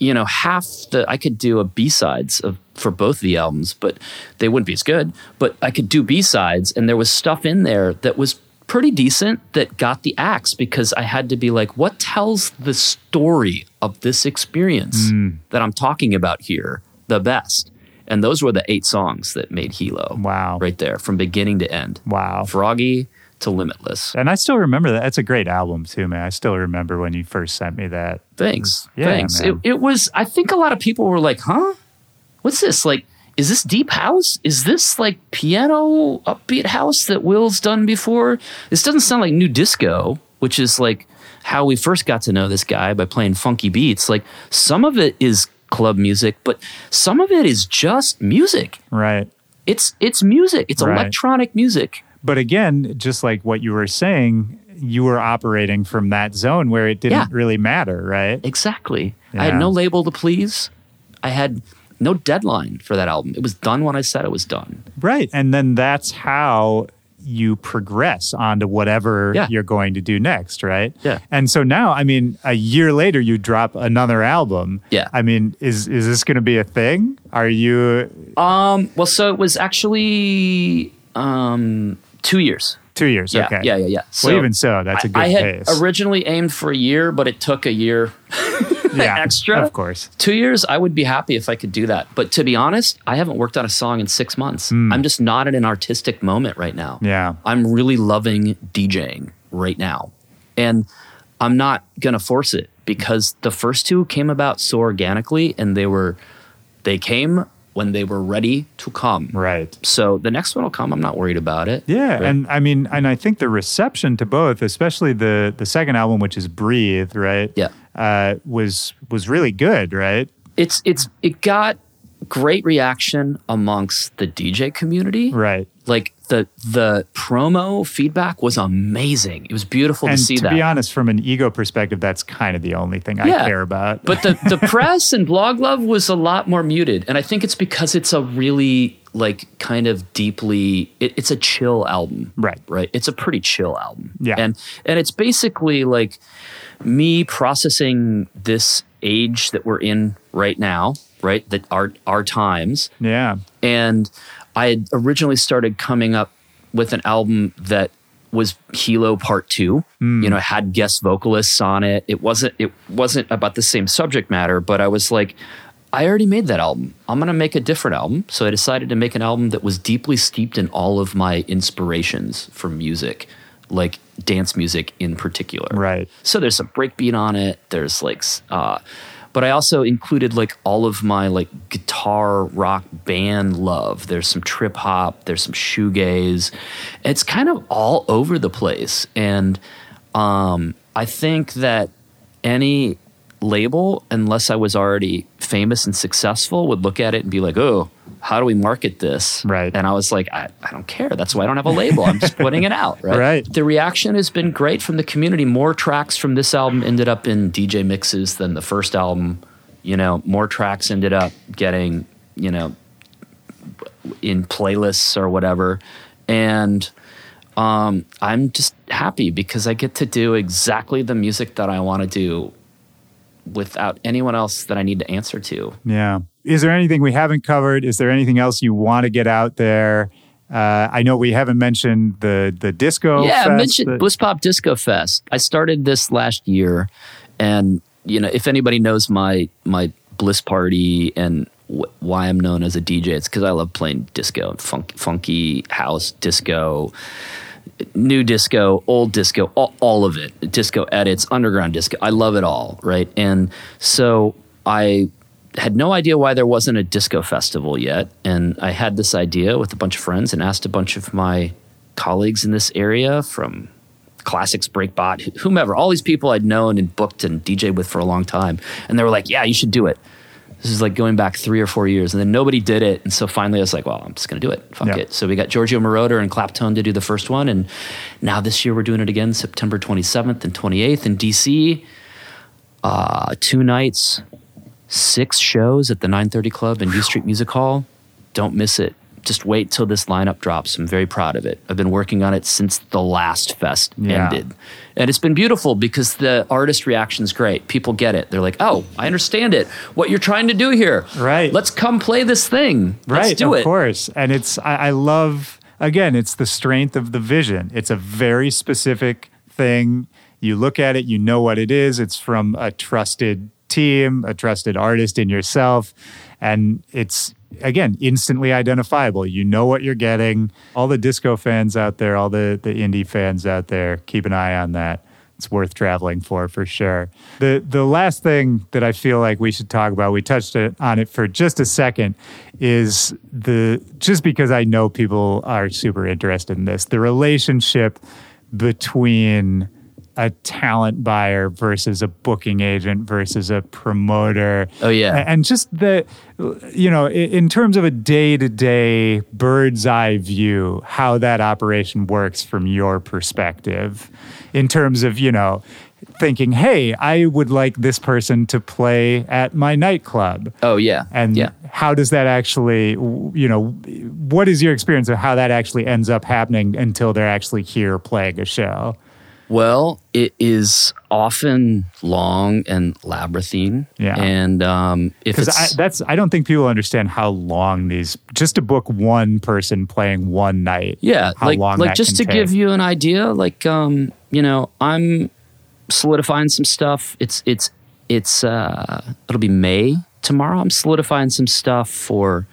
you know half the i could do a b-sides of for both the albums but they wouldn't be as good but i could do b-sides and there was stuff in there that was pretty decent that got the axe because i had to be like what tells the story of this experience hmm. that i'm talking about here the best and those were the eight songs that made hilo Wow. right there from beginning to end Wow. Froggy to Limitless. And I still remember that. It's a great album too, man. I still remember when you first sent me that. Thanks. Mm. Yeah, Thanks. It, it was, I think a lot of people were like, huh? What's this? Like, is this deep house? Is this like piano upbeat house that Will's done before? This doesn't sound like new disco, which is like how we first got to know this guy by playing funky beats. Like, some of it is club music, but some of it is just music. Right. It's it's music. It's Right. electronic music. But again, just like what you were saying, you were operating from that zone where it didn't Yeah. really matter, right? Exactly. I had no label to please. I had no deadline for that album. It was done when I said it was done. Right. And then that's how you progress onto whatever Yeah. you're going to do next, right? Yeah. And so now, I mean, a year later you drop another album. Yeah. I mean, is is this going to be a thing? Are you Um, well, so it was actually um, two years. 2 years? Yeah, okay. yeah, yeah, yeah. So well, even so, that's a good I had pace. originally aimed for a year, but it took a year yeah, extra. Of course. Two years, I would be happy if I could do that. But to be honest, I haven't worked on a song in six months. Hmm. I'm just not in an artistic moment right now. Yeah. I'm really loving DJing right now. And I'm not going to force it because the first two came about so organically and they were, they came when they were ready to come. Right. So the next one will come. I'm not worried about it. Yeah, Right? and I mean, and I think the reception to both, especially the the second album, which is "Breathe," right? Yeah. uh, was was really good, right? it's, it's, it got great reaction amongst the DJ community. Right. like the the promo feedback was amazing. It was beautiful and to see to that. To be honest, from an ego perspective, that's kind of the only thing I care about. but the the press and blog love was a lot more muted, and I think it's because it's a really like kind of deeply. It, it's a chill album, Right. Right. It's a pretty chill album. Yeah. and and it's basically like me processing this age that we're in right now, right? That our our times, yeah, and I had originally started coming up with an album that was Hilo Part Two. You know, had guest vocalists on it. It wasn't it wasn't about the same subject matter, but I was like, I already made that album. I'm gonna make a different album. So I decided to make an album that was deeply steeped in all of my inspirations for music, like dance music in particular. right. So there's some breakbeat on it. There's like, uh, but I also included like all of my like guitar rock band love. There's some trip hop. There's some shoegaze. It's kind of all over the place, and um, I think that any label, unless I was already famous and successful, would look at it and be like, "Oh, how do we market this?" Right. And I was like, I, I don't care. That's why I don't have a label. I'm just putting it out. Right. Right. The reaction has been great from the community. More tracks from this album ended up in DJ mixes than the first album. You know, more tracks ended up getting, you know, in playlists or whatever. And um, I'm just happy because I get to do exactly the music that I want to do without anyone else that I need to answer to. Yeah. Is there anything we haven't covered? Is there anything else you want to get out there? Uh, I know we haven't mentioned the the disco. yeah, fest I mentioned that- Blisspop Disco Fest. I started this last year, and you know, if anybody knows my my Bliss party and wh- why I'm known as a DJ. It's because I love playing disco, funk, funky house, disco, new disco, old disco, all, all of it, disco edits, underground disco. I love it all, right? And so I had no idea why there wasn't a disco festival yet. And I had this idea with a bunch of friends and asked a bunch of my colleagues in this area from Classixx, Breakbot, whomever, all these people I'd known and booked and DJ with for a long time. And they were like, yeah, you should do it. This is like going back three or four years. And then nobody did it. And so finally I was like, well, I'm just going to do it. Fuck Yeah. it. So we got Giorgio Moroder and Claptone to do the first one. And now this year we're doing it again, September 27th and 28th in DC. Uh, two nights, six shows at the 930 Club and U Street Music Hall. Don't miss it. Just wait till this lineup drops. I'm very proud of it. I've been working on it since the last fest Yeah. ended. And it's been beautiful because the artist reaction's great. People get it. They're like, oh, I understand it. What you're trying to do here. Right. Let's come play this thing. Let's right do of it. Of course and it's I, I love again it's the strength of the vision it's a very specific thing you look at it you know what it is it's from a trusted team a trusted artist in yourself and it's again instantly identifiable. You know what you're getting. All the disco fans out there all the the indie fans out there keep an eye on that. It's worth traveling for for sure. The the last thing that I feel like we should talk about, we touched on it for just a second, is the just because I know people are super interested in this, the relationship between a talent buyer versus a booking agent versus a promoter. Oh, yeah. And just the, you know, in terms of a day to day bird's eye view, how that operation works from your perspective, in terms of, you know, thinking, hey, I would like this person to play at my nightclub. Oh, yeah. And yeah. how does that actually, you know, what is your experience of how that actually ends up happening until they're actually here playing a show? Well, it is often long and labyrinthine. Yeah. And um, if it's that's I don't think people understand how long these just to book one person playing one night. Yeah, how like long like just to can give you an idea, like um, you know, I'm solidifying some stuff. It's it's it's uh it'll be May tomorrow. I'm solidifying some stuff for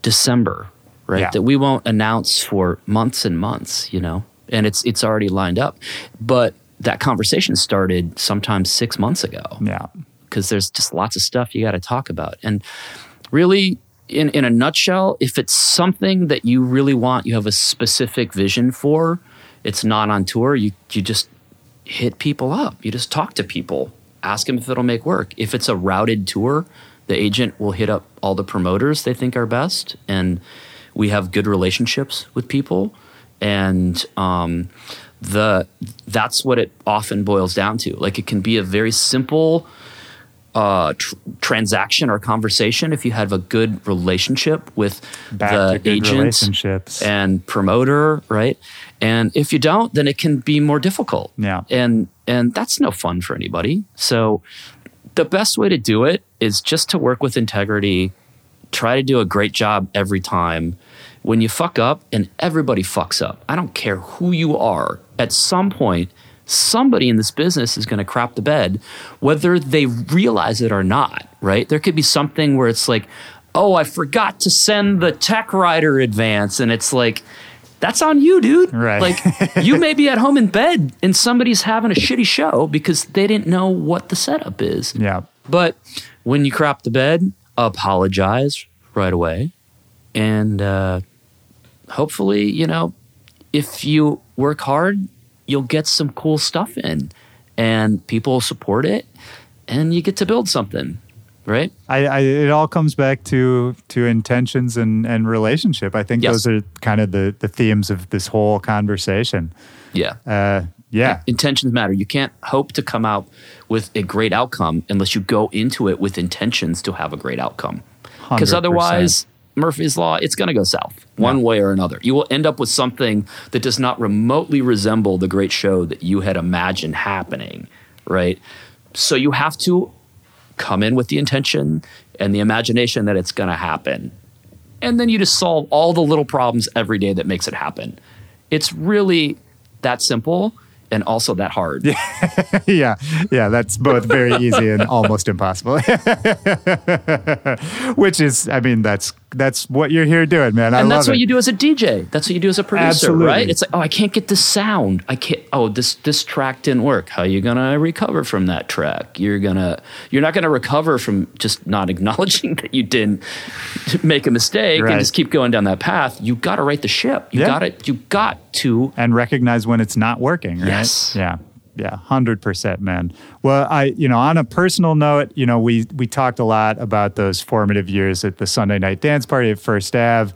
December, right? Yeah. That we won't announce for months and months, you know. And it's it's already lined up. But that conversation started sometime 6 months ago Yeah, because there's just lots of stuff you got to talk about. And really, in, in a nutshell, if it's something that you really want, you have a specific vision for, it's not on tour, you, you just hit people up. You just talk to people, ask them if it'll make work. If it's a routed tour, the agent will hit up all the promoters they think are best. And we have good relationships with people. And um, the that's what it often boils down to. Like it can be a very simple uh, tr- transaction or conversation if you have a good relationship with back the agent and promoter, right? And if you don't, then it can be more difficult. Yeah. And and that's no fun for anybody. So the best way to do it is just to work with integrity, try to do a great job every time. When you fuck up, and everybody fucks up, I don't care who you are, at some point, somebody in this business is going to crap the bed, whether they realize it or not, right? There could be something where it's like, oh, I forgot to send the tech rider advance. And it's like, that's on you, dude. Right. Like, you may be at home in bed and somebody's having a shitty show because they didn't know what the setup is. yeah, But when you crap the bed, apologize right away. And uh, hopefully, you know, if you work hard, you'll get some cool stuff in and people support it and you get to build something, right? I, I it all comes back to to intentions and and relationship. I think Yes. those are kind of the the themes of this whole conversation. Yeah. Uh, yeah, Intentions matter. You can't hope to come out with a great outcome unless you go into it with intentions to have a great outcome. Because otherwise, Murphy's Law, it's going to go south one way or another. You will end up with something that does not remotely resemble the great show that you had imagined happening, right? So you have to come in with the intention and the imagination that it's going to happen. And then you just solve all the little problems every day that makes it happen. It's really that simple. and also that hard. yeah, yeah, that's both very easy and almost impossible. Which is, I mean, that's that's what you're here doing, man. I and that's what it. you do as a DJ. That's what you do as a producer, Absolutely. right? It's like, oh, I can't get this sound. I can't. Oh, this this track didn't work. How are you gonna recover from that track? You're gonna you're not gonna recover from just not acknowledging that you didn't make a mistake Right. and just keep going down that path. You got to right the ship. You Yeah. got to you got to and recognize when it's not working, right? Yes. Yeah. Yeah, hundred percent, man. Well, I, you know, on a personal note, you know, we we talked a lot about those formative years at the Sunday night dance party at First Ave.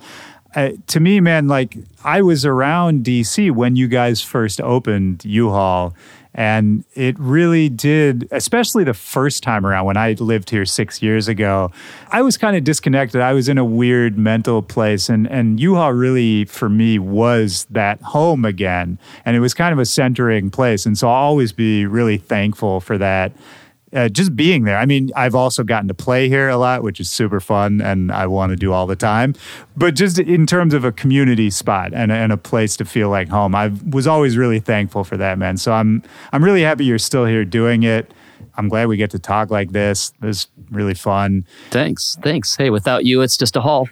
Uh, to me, man, like I was around DC when you guys first opened U Hall, and it really did, especially the first time around when I lived here six years ago. I was kind of disconnected. I was in a weird mental place, and and U Hall really for me was that home again, and it was kind of a centering place. And so I'll always be really thankful for that. Uh, just being there. I mean, I've also gotten to play here a lot, which is super fun, and I want to do all the time. But just in terms of a community spot and, and a place to feel like home, I was always really thankful for that, man. So I'm I'm really happy you're still here doing it. I'm glad we get to talk like this. It was really fun. thanks thanks. Hey, without you, it's just a haul.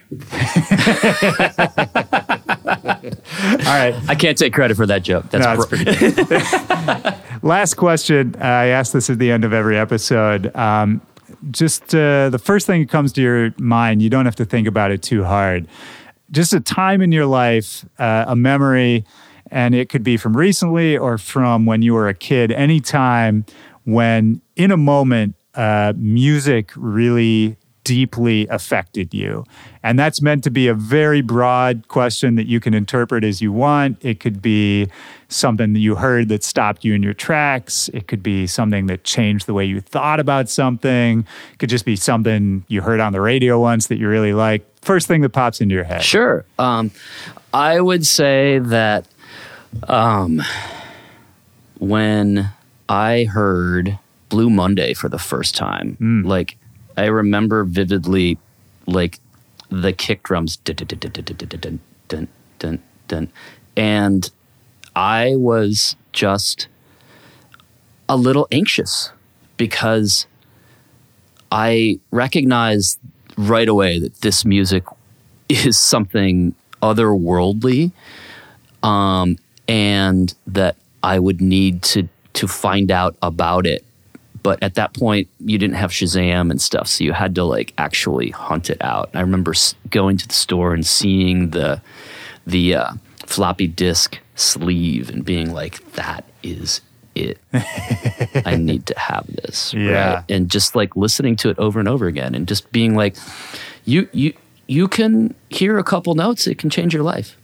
All right. I can't take credit for that joke. That's No, bro- pretty good. Last question. Uh, I ask this at the end of every episode. Um, just uh, the first thing that comes to your mind, you don't have to think about it too hard. Just a time in your life, uh, a memory, and it could be from recently or from when you were a kid, any time when in a moment, uh, music really deeply affected you? And that's meant to be a very broad question that you can interpret as you want. It could be something that you heard that stopped you in your tracks. It could be something that changed the way you thought about something. It could just be something you heard on the radio once that you really like. First thing that pops into your head. Sure. Um, I would say that um, when I heard Blue Monday for the first time, like I remember vividly, like the kick drums, and I was just a little anxious because I recognized right away that this music is something otherworldly, um, and that I would need to to find out about it. But at that point, you didn't have Shazam and stuff, so you had to like actually hunt it out. I remember going to the store and seeing the the uh, floppy disk sleeve and being like, "That is it. I need to have this." Yeah. Right? And just like listening to it over and over again, and just being like, "You you you can hear a couple notes, it can change your life."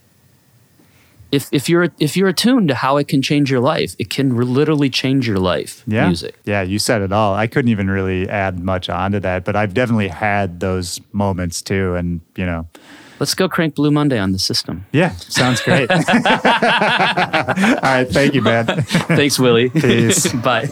If, if you're if you're attuned to how it can change your life, it can re- literally change your life. Yeah. Music. Yeah, you said it all. I couldn't even really add much onto that, but I've definitely had those moments too. And, you know, Let's go crank Blue Monday on the system. yeah, sounds great. all right. Thank you, man. Thanks, Willy. Peace. Bye.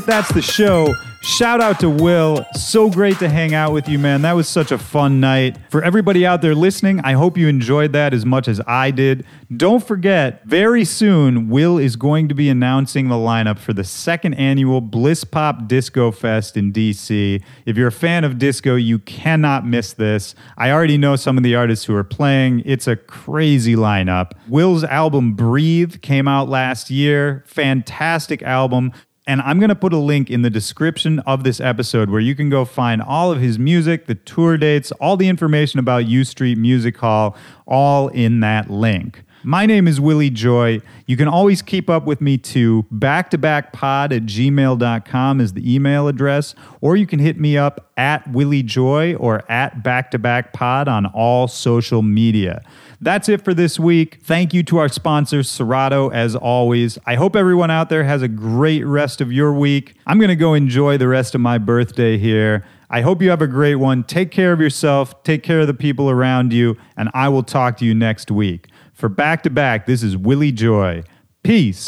Right, that's the show. Shout out to Will. So great to hang out with you, man. That was such a fun night. For everybody out there listening, I hope you enjoyed that as much as I did. Don't forget, very soon, Will is going to be announcing the lineup for the second annual Blisspop Disco Fest in DC. If you're a fan of disco, you cannot miss this. I already know some of the artists who are playing. It's a crazy lineup. Will's album Breathe came out last year. Fantastic album. And I'm going to put a link in the description of this episode where you can go find all of his music, the tour dates, all the information about U Street Music Hall, all in that link. My name is Willy Joy. You can always keep up with me too. Back2backpod at gmail.com is the email address, or you can hit me up at Willy Joy or at back2backpod on all social media. That's it for this week. Thank you to our sponsor, Serato, as always. I hope everyone out there has a great rest of your week. I'm going to go enjoy the rest of my birthday here. I hope you have a great one. Take care of yourself, take care of the people around you, and I will talk to you next week. For Back to Back, this is Willy Joy. Peace.